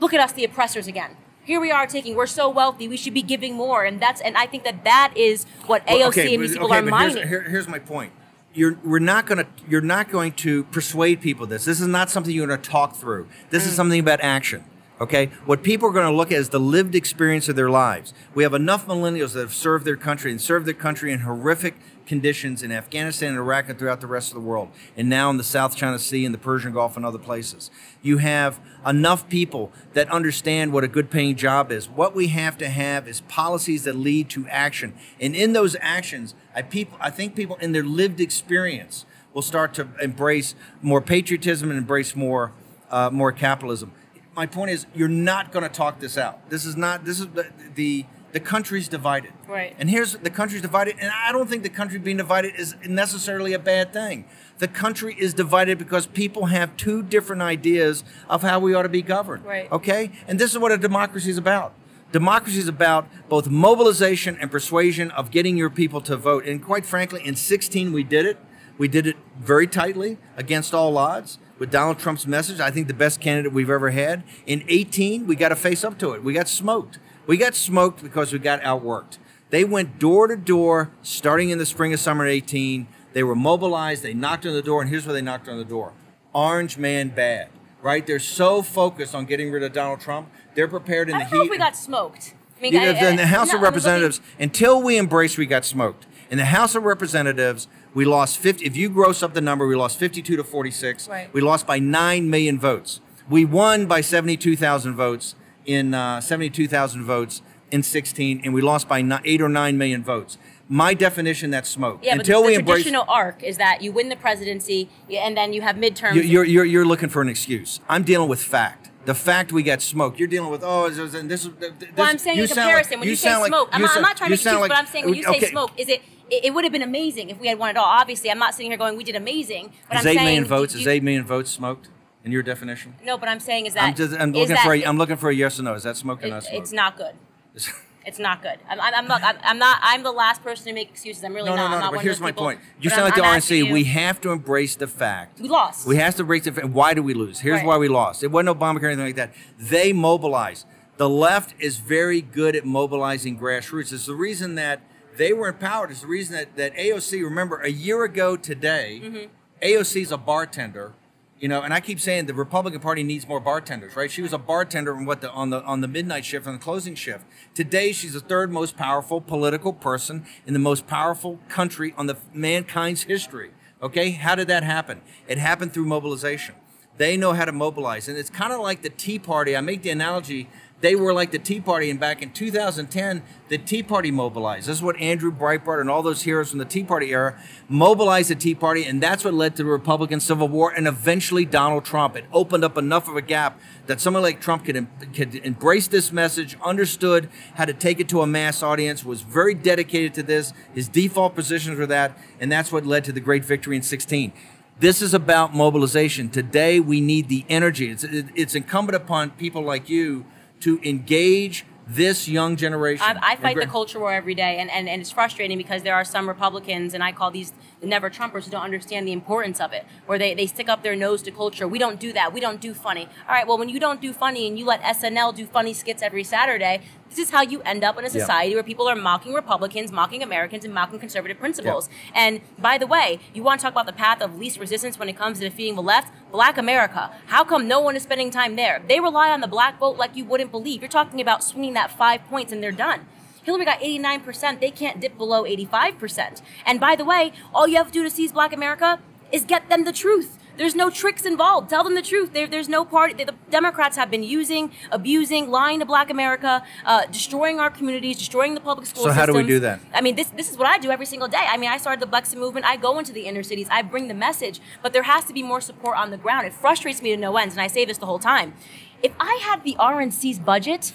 "Look at us, the oppressors again." Here we are taking. We're so wealthy. We should be giving more, and that's. And I think that that is what AOC Well, okay, and these people okay, are mining. Here's, here- here's my point. You're we're not going to you're not going to persuade people this. This is not something you're going to talk through. This Mm. is something about action. Okay, what people are going to look at is the lived experience of their lives. We have enough millennials that have served their country and served their country in horrific conditions in Afghanistan and Iraq and throughout the rest of the world, and now in the South China Sea and the Persian Gulf and other places. You have enough people that understand what a good paying job is. What we have to have is policies that lead to action. And in those actions, I, people, I think people in their lived experience will start to embrace more patriotism and embrace more, uh, more capitalism. My point is, you're not going to talk this out. This is not. This is the the, the country's divided. Right. And here's the country's divided, and I don't think the country being divided is necessarily a bad thing. The country is divided because people have two different ideas of how we ought to be governed. Right. Okay? And this is what a democracy is about. Democracy is about both mobilization and persuasion of getting your people to vote. And quite frankly, in 16 we did it. We did it very tightly against all odds with Donald Trump's message. I think the best candidate we've ever had. In 18, we got to face up to it. We got smoked. We got smoked because we got outworked. They went door to door starting in the spring of summer 18. They were mobilized. They knocked on the door, and here's where they knocked on the door Orange man bad, right? They're so focused on getting rid of Donald Trump, they're prepared in the heat. we got smoked. I mean, I- in the House no, of Representatives, until we embraced, we got smoked. In the House of Representatives, we lost 50. If you gross up the number, we lost 52 to 46. Right. We lost by 9 million votes. We won by 72,000 votes in uh, 72,000 votes in 16, and we lost by ni- 8 or 9 million votes. My definition, that's smoke. Yeah, until but the we embrace. traditional arc is that you win the presidency and then you have midterms. You- You're, you're, you're looking for an excuse. I'm dealing with fact. The fact we got smoked. You're dealing with oh, this, this, this well, I'm saying you in sound like- comparison, when you, say sound like- smoke, I'm, you not, I'm not trying you to excuses, like- but I'm saying when you say smoke, is it, it, it would have been amazing if we had won it all. Obviously, I'm not sitting here going, we did amazing. But Is I'm eight saying, million votes? you- Is eight million votes smoked in your definition? No, but I'm saying is that. I'm just I'm looking for a, I'm looking for a yes or no. Is that smoke or it- not it's not good. It's not good. I'm, I'm, I'm, not, I'm, not. I'm the last person to make excuses. I'm really No, not. no, I'm no. no but here's my people. point. You sound I'm- like the I'm RNC. We have to embrace the fact. We lost. We have to embrace the fact. Why do we lose? Here's Right. why we lost. It wasn't Obamacare or anything like that. They mobilized. The left is very good at mobilizing grassroots. It's the reason that they were empowered. It's the reason that, that AOC, remember, a year ago today, Mm-hmm. AOC is a bartender. You know, and I keep saying the Republican Party needs more bartenders, right? She was a bartender on what the on the on the midnight shift on the closing shift. Today, she's the third most powerful political person in the most powerful country on the mankind's history. Okay, how did that happen? It happened through mobilization. They know how to mobilize, and it's kind of like the Tea Party. I make the analogy. They were like the Tea Party, and back in 2010, the Tea Party mobilized. This is what Andrew Breitbart and all those heroes from the Tea Party era mobilized the Tea Party, and that's what led to the Republican Civil War and eventually Donald Trump. It opened up enough of a gap that someone like Trump could, could embrace this message, understood how to take it to a mass audience, was very dedicated to this. His default positions were that, and that's what led to the great victory in 16. This is about mobilization. Today, we need the energy. It's, it's incumbent upon people like you to engage this young generation. I, I fight the culture war every day, and, and, and it's frustrating because there are some Republicans, and I call these never Trumpers, who don't understand the importance of it, where they, they stick up their nose to culture. We don't do that. We don't do funny. All right, well, when you don't do funny and you let SNL do funny skits every Saturday, this is how you end up in a Yeah. society where people are mocking Republicans, mocking Americans, and mocking conservative principles. And by the way, you want to talk about the path of least resistance when it comes to defeating the left? Black America. How come no one is spending time there? They rely on the black vote like you wouldn't believe. You're talking about swinging that five points and they're done. Hillary got 89%. They can't dip below 85%. And by the way, all you have to do to seize black America is get them the truth. There's no tricks involved. Tell them the truth. There, there's no party. The Democrats have been using, abusing, lying to Black America, uh, destroying our communities, destroying the public school. So how do we do that? I mean, this this is what I do every single day. I mean, I started the Blexit movement. I go into the inner cities. I bring the message, but there has to be more support on the ground. It frustrates me to no ends, and I say this the whole time. If I had the RNC's budget,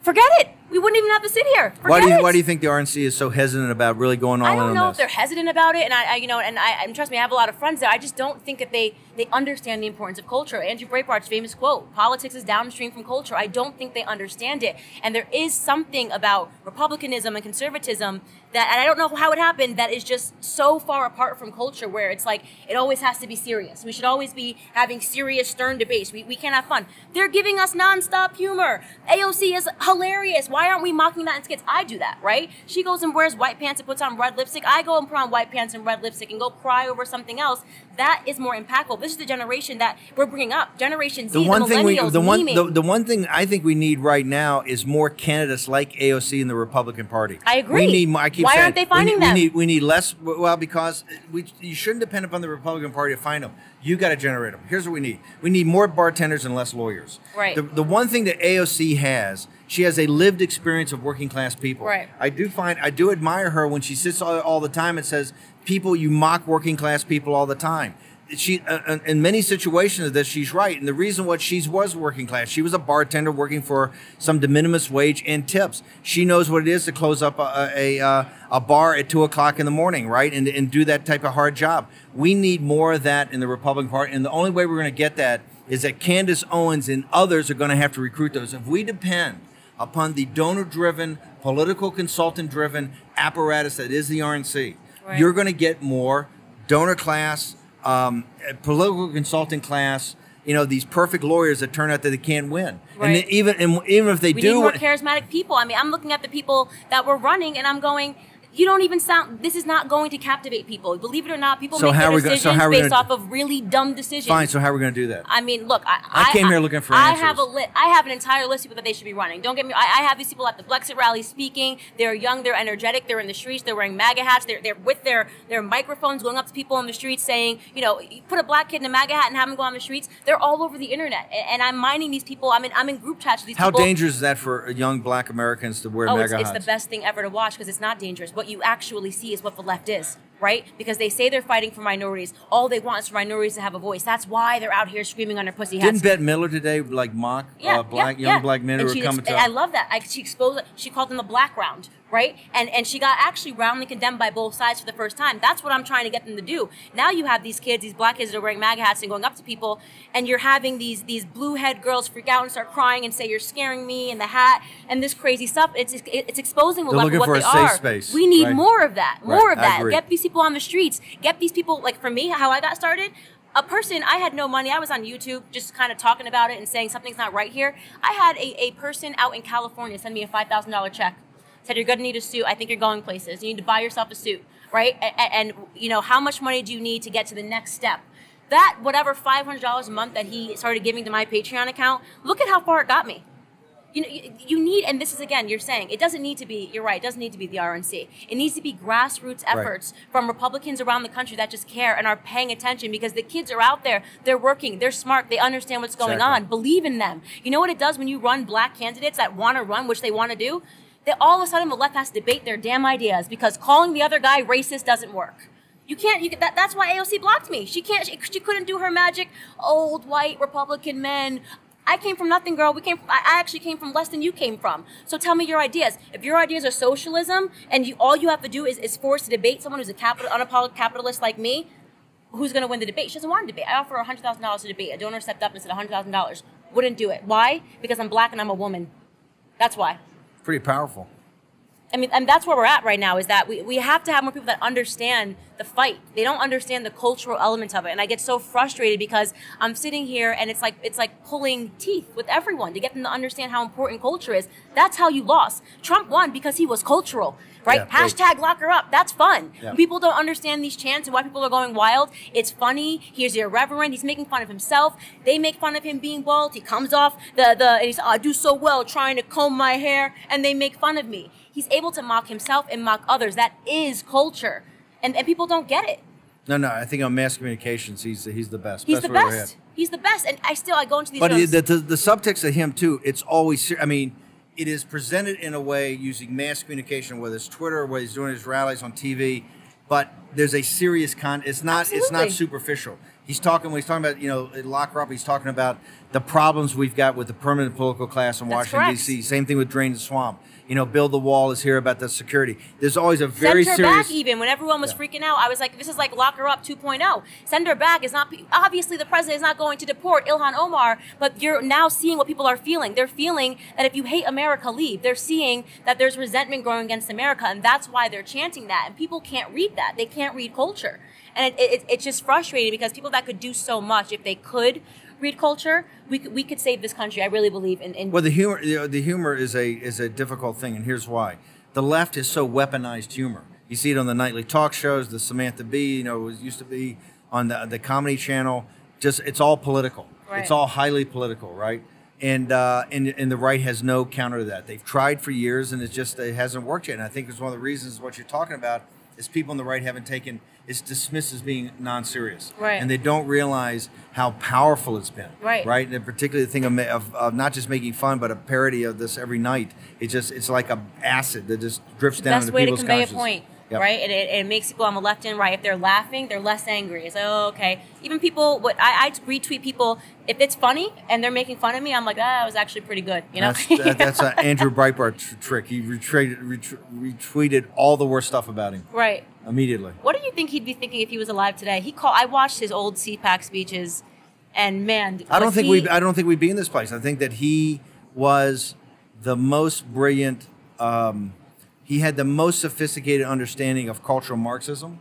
forget it. We wouldn't even have to sit here. Why do you. Why do you think the RNC is so hesitant about really going all in? I don't on know this? if they're hesitant about it, and I, I you know, and I, and trust me, I have a lot of friends there. I just don't think that they they understand the importance of culture. Andrew Breitbart's famous quote: "Politics is downstream from culture." I don't think they understand it, and there is something about republicanism and conservatism that, and I don't know how it happened, that is just so far apart from culture, where it's like it always has to be serious. We should always be having serious, stern debates. We we can't have fun. They're giving us nonstop humor. AOC is hilarious. Why aren't we mocking that in skits? I do that, right? She goes and wears white pants and puts on red lipstick. I go and put on white pants and red lipstick and go cry over something else. That is more impactful. This is the generation that we're bringing up. Generation Z, the one the thing we, the one, the, the one thing I think we need right now is more candidates like AOC in the Republican Party. I agree. We need. more- I keep Why saying, aren't they we finding need, them? We need, we need less. Well, because we you shouldn't depend upon the Republican Party to find them. You got to generate them. Here's what we need: we need more bartenders and less lawyers. Right. The, the one thing that AOC has, she has a lived experience of working class people. Right. I do find I do admire her when she sits all, all the time and says, "People, you mock working class people all the time." She uh, in many situations that she's right, and the reason what she was working class, she was a bartender working for some de minimis wage and tips. She knows what it is to close up a a, a, a bar at two o'clock in the morning, right, and and do that type of hard job. We need more of that in the Republican Party, and the only way we're going to get that is that Candace Owens and others are going to have to recruit those. If we depend upon the donor driven, political consultant driven apparatus that is the RNC. Right. You're going to get more donor class, um, political consulting class. You know these perfect lawyers that turn out that they can't win, and Right. then even and even if they do we do, need more charismatic people. I mean, I'm looking at the people that were running, and I'm going. You don't even sound. This is not going to captivate people. Believe it or not, people So make their are we gonna- decisions so how based gonna- off of really dumb decisions. fine. So how are we going to do that? I mean, look, I, I came here looking for I answers. have a li- I have an entire list of people that they should be running. Don't get me. I, I have these people at the Blexit rally speaking. They're young. They're energetic. They're in the streets. They're wearing MAGA hats. They're they're with their their microphones going up to people on the streets saying, you know, you put a black kid in a MAGA hat and have them go on the streets. They're all over the internet, A- and, I'm minding these people. I'm in I'm in group chats with these people. How people. dangerous is that for young Black Americans to wear Oh, MAGA it's, it's the best thing ever to watch because it's not dangerous. What you actually see is what the left is, right? Because they say they're fighting for minorities. All they want is for minorities to have a voice. That's why they're out here screaming on their pussy hats. Didn't Bette Midler today like mock yeah, uh, black yeah, young yeah. black men and who were coming ex- to? I love that. I, she exposed. She called them the black round, right? And and she got actually roundly condemned by both sides for the first time. That's what I'm trying to get them to do. Now you have these kids, these black kids that are wearing MAGA hats and going up to people, and you're having these these blue head girls freak out and start crying and say you're scaring me and the hat and this crazy stuff. It's it's exposing the They're looking what for they a safe are. space, We need right. more of that. Right, More of that. Get these people on the streets. Get these people like for me, how I got started. A person, I had no money. I was on YouTube just kind of talking about it and saying something's not right here. I had a, a person out in California send me a $5,000 check. Said, You're going to need a suit. I think you're going places. You need to buy yourself a suit, right? And, and, you know, how much money do you need to get to the next step? That, whatever $500 a month that he started giving to my Patreon account, look at how far it got me you know, you, you need, and this is again, you're saying it doesn't need to be. You're right. It doesn't need to be the RNC. It needs to be grassroots efforts from Republicans around the country that just care and are paying attention because the kids are out there. They're working. They're smart. They understand what's going Exactly. on. Believe in them. You know what it does when you run black candidates that want to run, which they want to do. That all of a sudden the left has to debate their damn ideas because calling the other guy racist doesn't work. You can't. You, that, that's why AOC blocked me. She can't. She, she couldn't do her magic. Old white Republican men. I came from nothing, girl. We came. I I actually came from less than you came from. So tell me your ideas. If your ideas are socialism, and you all you have to do is, is force to debate someone who's a capital unapologetic capitalist like me, who's going to win the debate? She doesn't want to debate. I offer her hundred thousand dollars to debate. A donor stepped up and said hundred thousand dollars. Wouldn't do it. Why? Because I'm black and I'm a woman. That's why. Pretty powerful. I mean, and that's where we're at right now is that we, we have to have more people that understand the fight. They don't understand the cultural element of it. And I get so frustrated because I'm sitting here and it's like it's like pulling teeth with everyone to get them to understand how important culture is. That's how you lost. Trump won because he was cultural. Right? Yeah. Hashtag lock her up. That's fun. Yeah. People don't understand these chants and why people are going wild. It's funny. He's irreverent. He's making fun of himself. They make fun of him being bald. He comes off the the and he's oh, I do so well trying to comb my hair, and they make fun of me. He's able to mock himself and mock others. That is culture, and and people don't get it. No, no, I think on mass communications, he's he's the best. He's best the best. He's the best, and I still I go into these But the, the, the subtext of him too, it's always. I mean, it is presented in a way using mass communication, whether it's Twitter, whether he's doing his rallies on TV. But there's a serious con. It's not. It's not superficial. He's talking when he's talking about you know lock her up. He's talking about the problems we've got with the permanent political class in That's Washington. D.C. Same thing with drain the swamp. You know, build the wall is here about the security. There's always a very Send her serious. back even when everyone was freaking out. I was like, this is like lock her up 2.0. Send her back is not obviously the president is not going to deport Ilhan Omar, but you're now seeing what people are feeling. They're feeling that if you hate America, leave. They're seeing that there's resentment growing against America, and that's why they're chanting that. And people can't read that. They can't read culture, and it, it, it's just frustrating because people that could do so much if they could read culture, we could, we could save this country. I really believe in. in Well, the humor, the, the humor is a is a difficult thing, and here's why: the left is so weaponized humor. You see it on the nightly talk shows, the Samantha Bee, you know, it was, used to be on the the Comedy Channel. Just it's all political. Right. It's all highly political, right? And uh, and and the right has no counter to that. They've tried for years, and it just it hasn't worked yet. And I think it's one of the reasons what you're talking about is people on the right haven't taken it's dismissed as being non-serious, Right. And they don't realize how powerful it's been, Right. Right, and particularly the thing of, of, of not just making fun, but a parody of this every night. It just it's like a acid that just drifts down best into way to people's convey a point, Yep. right? And it, it makes people on the left and right. If they're laughing, they're less angry. It's like, oh, okay. Even people, what I, I retweet people if it's funny and they're making fun of me. I'm like, ah, that was actually pretty good. You know? That's, that, that's an Andrew Breitbart tr- trick. He retweeted, retr- retweeted all the worst stuff about him right. immediately. What do you think he'd be thinking if he was alive today? He called. I watched his old CPAC speeches, and man, I don't think we. I don't think we'd be in this place. I think that he was the most brilliant. Um, he had the most sophisticated understanding of cultural Marxism.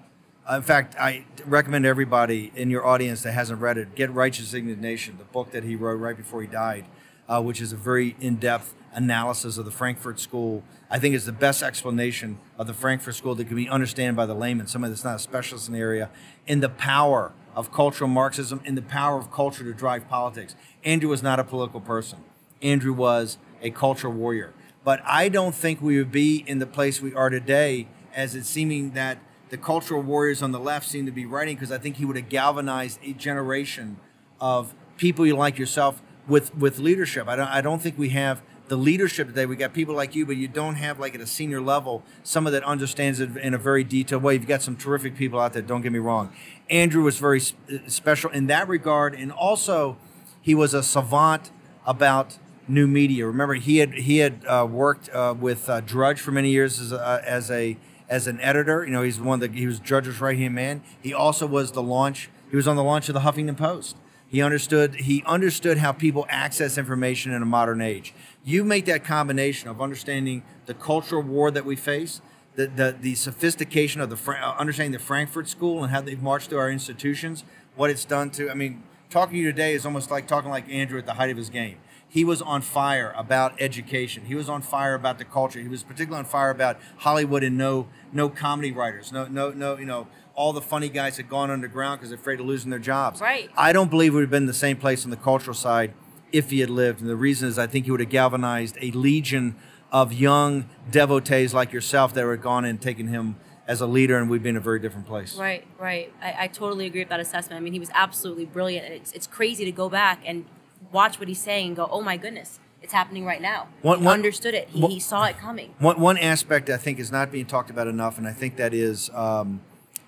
Uh, in fact, I recommend everybody in your audience that hasn't read it get Righteous Indignation, the book that he wrote right before he died, uh, which is a very in-depth analysis of the Frankfurt School. I think is the best explanation of the Frankfurt School that can be understood by the layman, somebody that's not a specialist in the area, in the power of cultural Marxism, in the power of culture to drive politics. Andrew was not a political person. Andrew was a cultural warrior. But I don't think we would be in the place we are today as it's seeming that the cultural warriors on the left seem to be writing because I think he would have galvanized a generation of people like yourself with with leadership. I don't I don't think we have the leadership today. We got people like you, but you don't have like at a senior level someone that understands it in a very detailed way. You've got some terrific people out there. Don't get me wrong. Andrew was very s- special in that regard, and also he was a savant about new media. Remember, he had he had uh, worked uh, with uh, Drudge for many years as a, as a as an editor. You know, he's one of the he was Drudge's right hand man. He also was the launch. He was on the launch of the Huffington Post. He understood he understood how people access information in a modern age. You make that combination of understanding the cultural war that we face, the the, the sophistication of the uh, understanding the Frankfurt School and how they've marched through our institutions, what it's done to. I mean, talking to you today is almost like talking like Andrew at the height of his game. He was on fire about education. He was on fire about the culture. He was particularly on fire about Hollywood and no no comedy writers. No no no you know all the funny guys had gone underground because they're afraid of losing their jobs. Right. I don't believe we would have been in the same place on the cultural side if he had lived. And the reason is I think he would have galvanized a legion of young devotees like yourself that would have gone and taken him as a leader, and we'd be in a very different place. Right, right. I, I totally agree with that assessment. I mean, he was absolutely brilliant, and it's it's crazy to go back and watch what he's saying and go, "Oh my goodness, it's happening right now." One- he one- understood it. He, one- he saw it coming. One, one aspect I think is not being talked about enough, and I think that is um,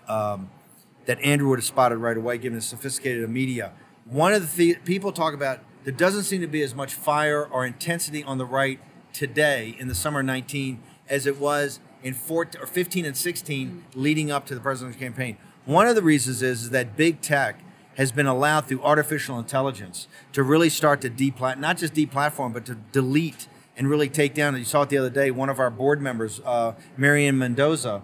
um, that Andrew would have spotted right away, given the sophisticated media. One of the th- people talk about there doesn't seem to be as much fire or intensity on the right today in the summer of 19 as it was in 14, or 15 and 16 leading up to the presidential campaign. One of the reasons is, is that big tech has been allowed through artificial intelligence to really start to deplat not just deplatform, but to delete and really take down. You saw it the other day. One of our board members, uh, Mary Ann Mendoza,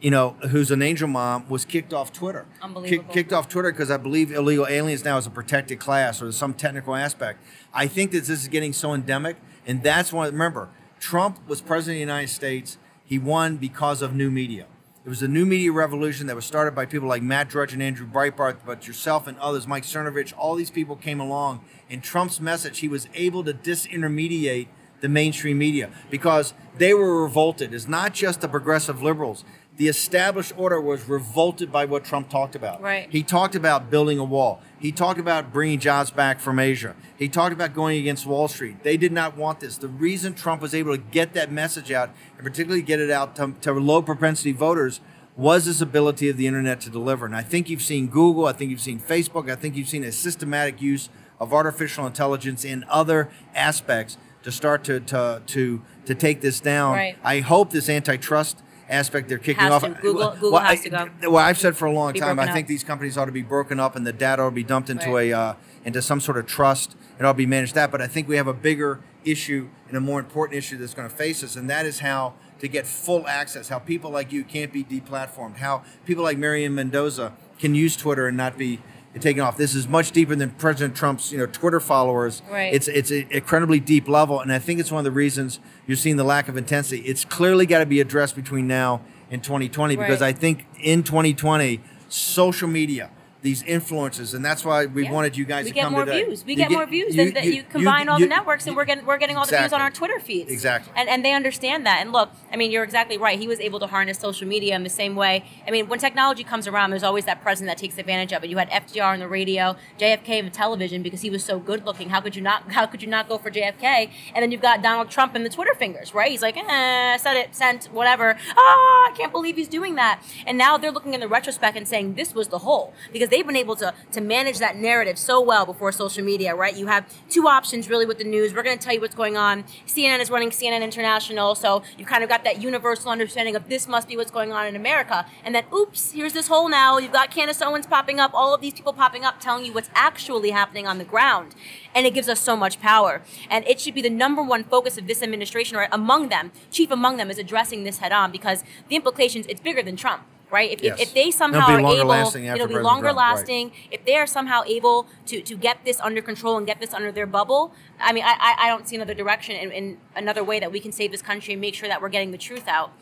you know, who's an angel mom, was kicked off Twitter. Unbelievable. Kick- kicked off Twitter because I believe illegal aliens now is a protected class or some technical aspect. I think that this is getting so endemic, and that's why. Remember, Trump was president of the United States. He won because of new media. It was a new media revolution that was started by people like Matt Drudge and Andrew Breitbart, but yourself and others, Mike Cernovich, all these people came along. In Trump's message, he was able to disintermediate the mainstream media because they were revolted. It's not just the progressive liberals. The established order was revolted by what Trump talked about. Right. He talked about building a wall. He talked about bringing jobs back from Asia. He talked about going against Wall Street. They did not want this. The reason Trump was able to get that message out, and particularly get it out to, to low propensity voters, was his ability of the internet to deliver. And I think you've seen Google, I think you've seen Facebook, I think you've seen a systematic use of artificial intelligence in other aspects to start to to to, to take this down. Right. I hope this antitrust aspect they're kicking Has off. to. Google- Google well, has I- to go. Well, I've said for a long Be time, I think up. these companies ought to be broken up and the data ought to be dumped into Right. a uh, into some sort of trust. It ought to be managed that. But I think we have a bigger issue and a more important issue that's going to face us, and that is how to get full access. How people like you can't be deplatformed. How people like Mary Ann Mendoza can use Twitter and not be taken off. This is much deeper than President Trump's you know Twitter followers. Right. It's it's an incredibly deep level, and I think it's one of the reasons you're seeing the lack of intensity. It's clearly got to be addressed between now and 2020 because I think in 2020, social media, these influences, and that's why we Yeah. wanted you guys we to get come more today. views. We You get, more views you- than that you- you combine all the networks, and we're getting we're getting all the views on our Twitter feeds. Exactly. And and they understand that. And look, I mean, you're exactly right. He was able to harness social media in the same way. I mean, when technology comes around, there's always that president that takes advantage of it. You had FDR on the radio, JFK on the television because he was so good looking. How could you not? How could you not go for JFK? And then you've got Donald Trump and the Twitter fingers, right? He's like, eh, said it, sent, whatever. Ah, I can't believe he's doing that. And now they're looking in the retrospect and saying this was the whole because they've been able to to manage that narrative so well before social media, right? You have two options really with the news. We're going to tell you what's going on. CNN is running CNN International, so you've kind of got that universal understanding of this must be what's going on in America. And then, oops, here's this hole now. You've got Candace Owens popping up, all of these people popping up, telling you what's actually happening on the ground. And it gives us so much power. And it should be the number one focus of this administration, or among them, chief among them, is addressing this head on because the implications, it's bigger than Trump. Right? If, Yes. if, if they somehow are able, lasting it'll be President longer Trump, right. lasting if they are somehow able to, to get this under control and get this under their bubble, I mean, I, I- I don't see another direction in, in another way that we can save this country and make sure that we're getting the truth out.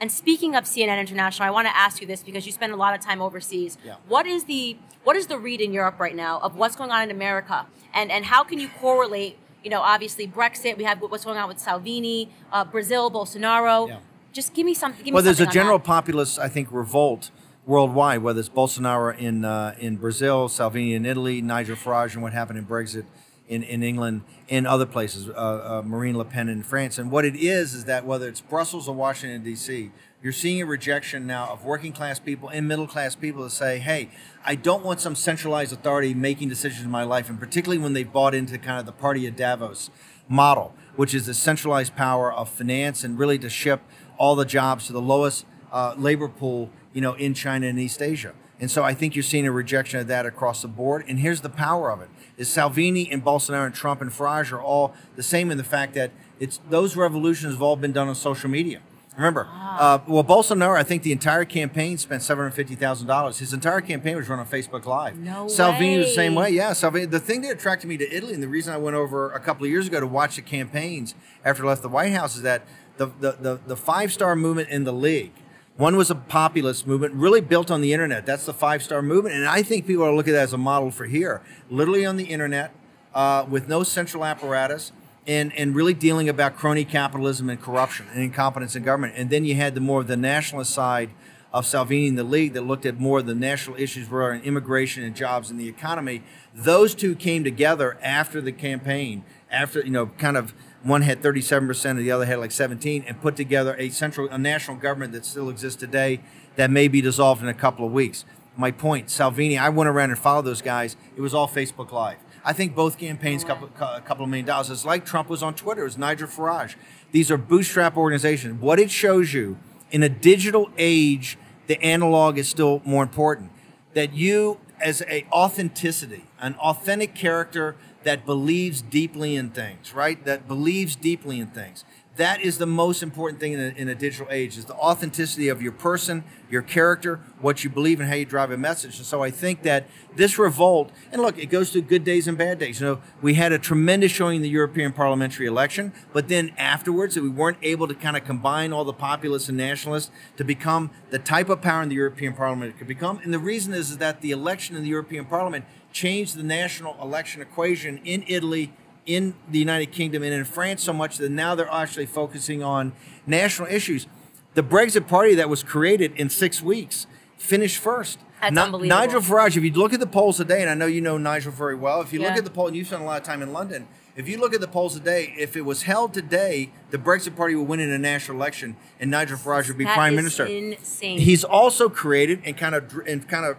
And speaking of CNN International, I want to ask you this because you spend a lot of time overseas. Yeah. What is the what is the read in Europe right now of what's going on in America, and and how can you correlate? You know, obviously Brexit. We have what's going on with Salvini, uh, Brazil, Bolsonaro. Yeah. Just give me some. Give me Well, there's a general that. populist, I think, revolt worldwide, whether it's Bolsonaro in uh, in Brazil, Salvini in Italy, Nigel Farage and what happened in Brexit in, in England, in other places, uh, uh, Marine Le Pen in France. And what it is is that whether it's Brussels or Washington D.C., you're seeing a rejection now of working class people and middle class people to say, "Hey, I don't want some centralized authority making decisions in my life," and particularly when they've bought into kind of the party of Davos model, which is the centralized power of finance and really to ship all the jobs to the lowest uh, labor pool, you know, in China and East Asia. And so I think you're seeing a rejection of that across the board. And here's the power of it: is Salvini and Bolsonaro and Trump and Farage are all the same in the fact that it's those revolutions have all been done on social media. Remember, uh, well, Bolsonaro, I think the entire campaign spent seven hundred fifty thousand dollars. His entire campaign was run on Facebook Live. No Salvini was the same way. way. Yeah, Salvini. The thing that attracted me to Italy, and the reason I went over a couple of years ago to watch the campaigns after I left the White House, is that the the the, the five star movement in the league. One was a populist movement, really built on the internet. That's the five star movement, and I think people are looking at that as a model for here. Literally on the internet, uh, with no central apparatus, and and really dealing about crony capitalism and corruption and incompetence in government. And then you had the more of the nationalist side of Salvini in the league that looked at more of the national issues in immigration and jobs and the economy. Those two came together after the campaign, after you know, kind of one had 37 percent, and the other had like 17, and put together a central, a national government that still exists today that may be dissolved in a couple of weeks. My point, Salvini, I went around and followed those guys. It was all Facebook Live. I think both campaigns, oh, couple, a couple of million dollars. It's like Trump was on Twitter. It was Nigel Farage. These are bootstrap organizations. What it shows you in a digital age, the analog is still more important. That you, as a authenticity, an authentic character that believes deeply in things, right? That believes deeply in things. That is the most important thing in a, in a digital age is the authenticity of your person, your character, what you believe, and how you drive a message. And so I think that this revolt, and look, it goes through good days and bad days. You know, we had a tremendous showing in the European parliamentary election, but then afterwards, we weren't able to kind of combine all the populists and nationalists to become the type of power in the European Parliament it could become. And the reason is, is that the election in the European Parliament changed the national election equation in Italy in the United Kingdom and in France so much that now they're actually focusing on national issues. The Brexit Party that was created in six weeks finished first. That's unbelievable. Nigel Farage, if you look at the polls today, and I know you know Nigel very well, if you look at the poll, and you've spent a lot of time in London, if you look at the polls today, if it was held today, the Brexit Party would win in a national election, and Nigel Farage would be That prime is minister. insane. He's also created and kind of and kind of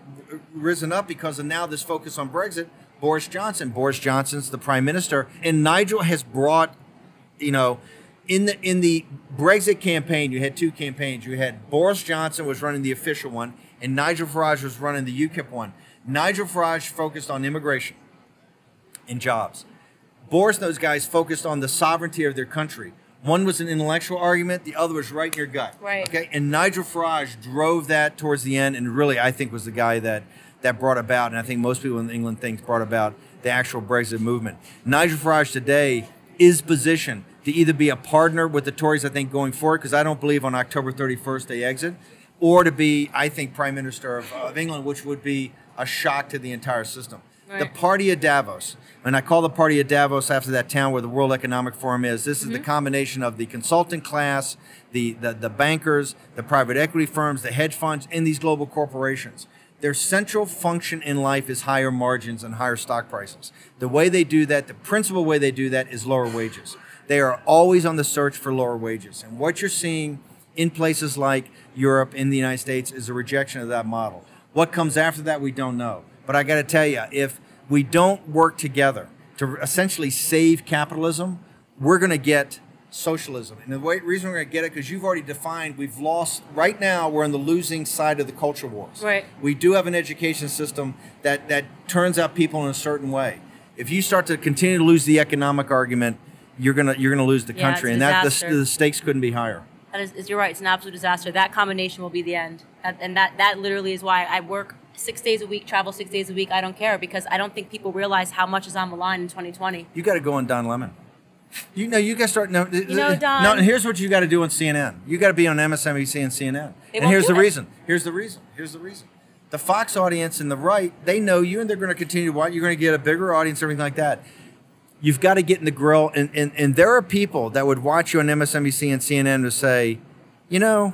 risen up because of now this focus on Brexit. Boris Johnson. Boris Johnson's the prime minister, and Nigel has brought, you know, in the in the Brexit campaign, you had two campaigns. You had Boris Johnson was running the official one, and Nigel Farage was running the UKIP one. Nigel Farage focused on immigration and jobs. Boris and those guys focused on the sovereignty of their country. One was an intellectual argument, the other was right in your gut. Right. Okay. And Nigel Farage drove that towards the end, and really, I think, was the guy that that brought about, and I think most people in England think brought about the actual Brexit movement. Nigel Farage today is positioned to either be a partner with the Tories, I think, going forward, because I don't believe on October 31st they exit, or to be, I think, Prime Minister of, of England, which would be a shock to the entire system. The party of Davos, and I call the party at Davos after that town where the World Economic Forum is. This is the mm-hmm. combination of the consultant class, the, the the bankers, the private equity firms, the hedge funds, and these global corporations. Their central function in life is higher margins and higher stock prices. The way they do that, the principal way they do that, is lower wages. They are always on the search for lower wages, and what you're seeing in places like Europe, in the United States, is a rejection of that model. What comes after that, we don't know. But I got to tell you, if we don't work together to essentially save capitalism, we're going to get socialism. And the way, reason we're going to get it, because you've already defined, we've lost, right now, we're on the losing side of the culture wars. Right. We do have an education system that, that turns out people in a certain way. If you start to continue to lose the economic argument, you're gonna you're gonna lose the Yeah, country, and that the, the stakes couldn't be higher. That is, is- you're right. It's an absolute disaster. That combination will be the end, and that that literally is why I work six days a week, travel six days a week. I don't care because I don't think people realize how much is on the line in 2020. You got to go on Don Lemon. You know, you got to start. No, You uh, know, uh, Don- No, and here's what you got to do on CNN. You got to be on MSNBC and CNN. And here's the it. reason. Here's the reason. Here's the reason. The Fox audience and the right, they know you, and they're going to continue to watch. You're going to get a bigger audience, everything like that. You've got to get in the grill, and, and and there are people that would watch you on MSNBC and CNN to say, you know.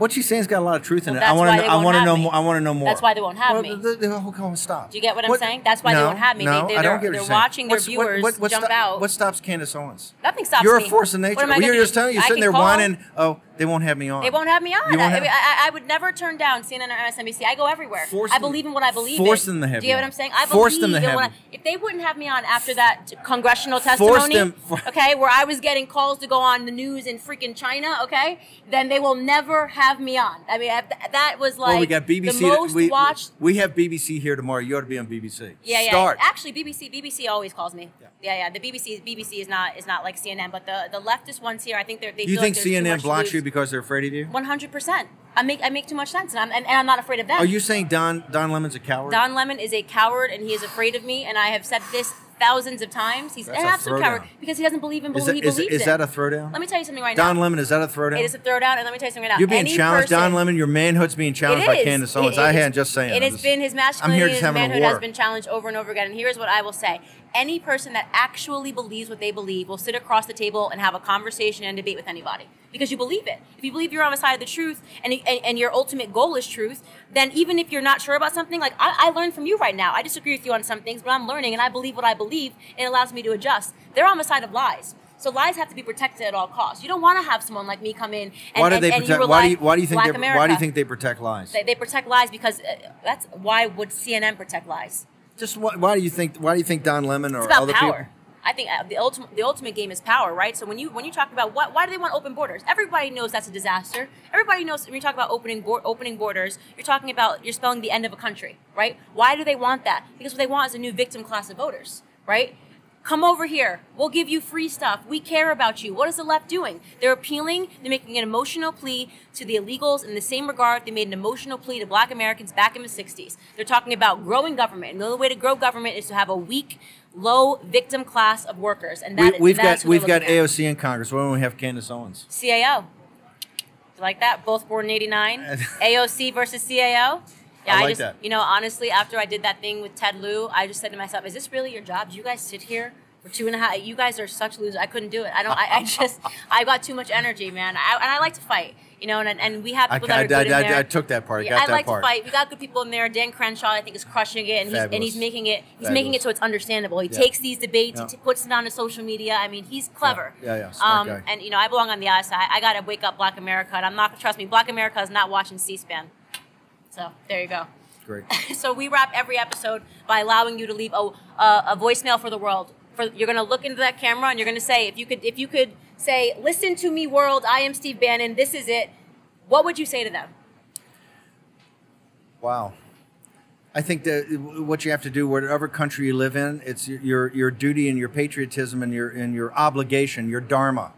What she's saying's got a lot of truth in Well, it. I want to. I want to know me. more. I want to know more. That's why they won't have well, me. The, the, oh, the, hold on, stop. Do you get what I'm saying? That's why they won't have me. They- No, they- I don't they're- get what they're saying. watching their viewers jump sto- out. What stops Candace Owens? Nothing stops Candace. You're me. a force of nature. Well, you're just telling you, sitting there whining. Oh, they won't have me on. They won't have me on. I, have- I, I would never turn down CNN or MSNBC. I go everywhere. Force I believe in what I believe force in. them to have Do you get what. I'm saying? I Force them to have I- if they wouldn't have me on after that congressional testimony, them- for- okay, where I was getting calls to go on the news in freaking China, okay, then they will never have me on. I mean, I- that was like well, we got BBC. the most we, watched. we have BBC here tomorrow. You ought to be on BBC. Yeah, yeah. Start. Actually, BBC BBC always calls me. Yeah. Yeah, yeah. The BBC BBC is not is not like CNN, but the the leftist ones here, I think they're, they you think like CNN blocks you because they're afraid of you? One hundred percent. I make I make too much sense, and I'm and, and I'm not afraid of them. Are you saying Don Don Lemon's a coward? Don Lemon is a coward, and he is afraid of me. And I have said this thousands of times. He's That's an absolute coward because he doesn't believe in is that, he is, believes is that a throwdown? Let me tell you something right Don now. Don Lemon, is that a throwdown? It is a throwdown, and let me tell you something right now. You're being Any challenged, person, Don Lemon. Your manhood's being challenged by. Candace It- Owens. it- I it's- had just saying. It has just- been his masculinity, his manhood has been challenged over and over again. And here's what I will say: any person that actually believes what they believe will sit across the table and have a conversation and debate with anybody because you believe it. If you believe you're on the side of the truth and and, and your ultimate goal is truth, then even if you're not sure about something, like I, I learned from you right now. I disagree with you on some things, but I'm learning and I believe what I believe, and it allows me to adjust. They're on the side of lies. So lies have to be protected at all costs. You don't want to have someone like me come in and, why do and, they and you protect? Why do you, why do you think they America. Why do you think they protect lies? They, they protect lies because uh, that's why would CNN protect lies? Just why, why do you think? Why do you think Don Lemon or other power. people? I think uh, the ultimate the ultimate game is power, right? So when you when you talk about what why do they want open borders? Everybody knows that's a disaster. Everybody knows when you talk about opening bor- opening borders, you're talking about you're spelling the end of a country, right? Why do they want that? Because what they want is a new victim class of voters, right? Come over here. We'll give you free stuff. We care about you. What is the left doing? They're appealing. They're making an emotional plea to the illegals in the same regard they made an emotional plea to black Americans back in the 60s. They're talking about growing government. And the only way to grow government is to have a weak, low victim class of workers. And that, We, we've that's got we've got looking at. AOC in Congress. Why don't we have Candace Owens? CAO. You like that? Both born in 89. AOC versus CAO. Yeah, I like just, that. you know, honestly, after I did that thing with Ted Lieu, I just said to myself, is this really your job? Do you guys sit here for two and a half. You guys are such losers. I couldn't do it. I don't. I, I just. I got too much energy, man. I, and I like to fight. You know, and, and we have people I, that are good in I, there. I took that part. I Yeah, I like part. to fight. We got good people in there. Dan Crenshaw, I think, is crushing it, and he's, and he's making it. He's making it so it's understandable. He Yeah. takes these debates, Yeah. he t- puts it on his social media. I mean, he's clever. Yeah, yeah, smart um. And you know, I belong on the other side. I got to wake up Black America, and I'm not. Trust me, Black America is not watching C-SPAN. So there you go. Great. so we wrap every episode by allowing you to leave a, a, a voicemail for the world. For you're going to look into that camera and you're going to say, if you could, if you could say, "Listen to me, world. I am Steve Bannon. This is it." What would you say to them? Wow. I think that uh, what you have to do, whatever country you live in, it's your your duty and your patriotism and your and your obligation, your dharma,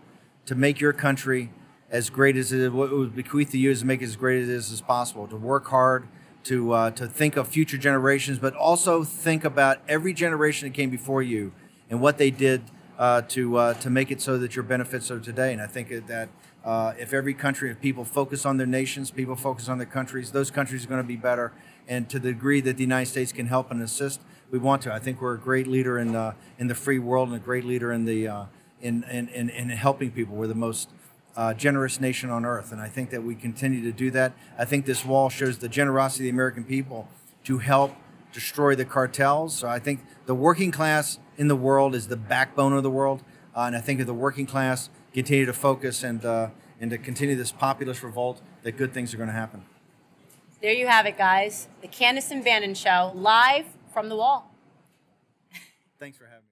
to make your country as great as it what it was bequeathed to you is to make it as great as it is as possible. To work hard, to uh, to think of future generations, but also think about every generation that came before you and what they did uh, to uh, to make it so that your benefits are today. And I think that uh, if every country, if people focus on their nations, people focus on their countries, those countries are going to be better. And to the degree that the United States can help and assist, we want to. I think we're a great leader in uh, in the free world and a great leader in the uh, in, in, in in helping people. We're the most uh, generous nation on earth, and I think that we continue to do that. I think this wall shows the generosity of the American people to help destroy the cartels. So I think the working class in the world is the backbone of the world, uh, and I think if the working class continue to focus and uh, and to continue this populist revolt, that good things are going to happen. There you have it, guys. The Candace and Bannon Show, live from the wall. Thanks for having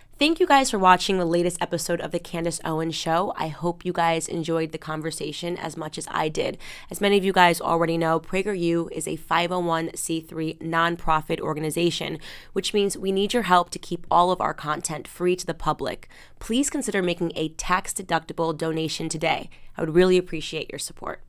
me. Thank you guys for watching the latest episode of the Candace Owens Show. I hope you guys enjoyed the conversation as much as I did. As many of you guys already know, PragerU is a 501c3 nonprofit organization, which means we need your help to keep all of our content free to the public. Please consider making a tax deductible donation today. I would really appreciate your support.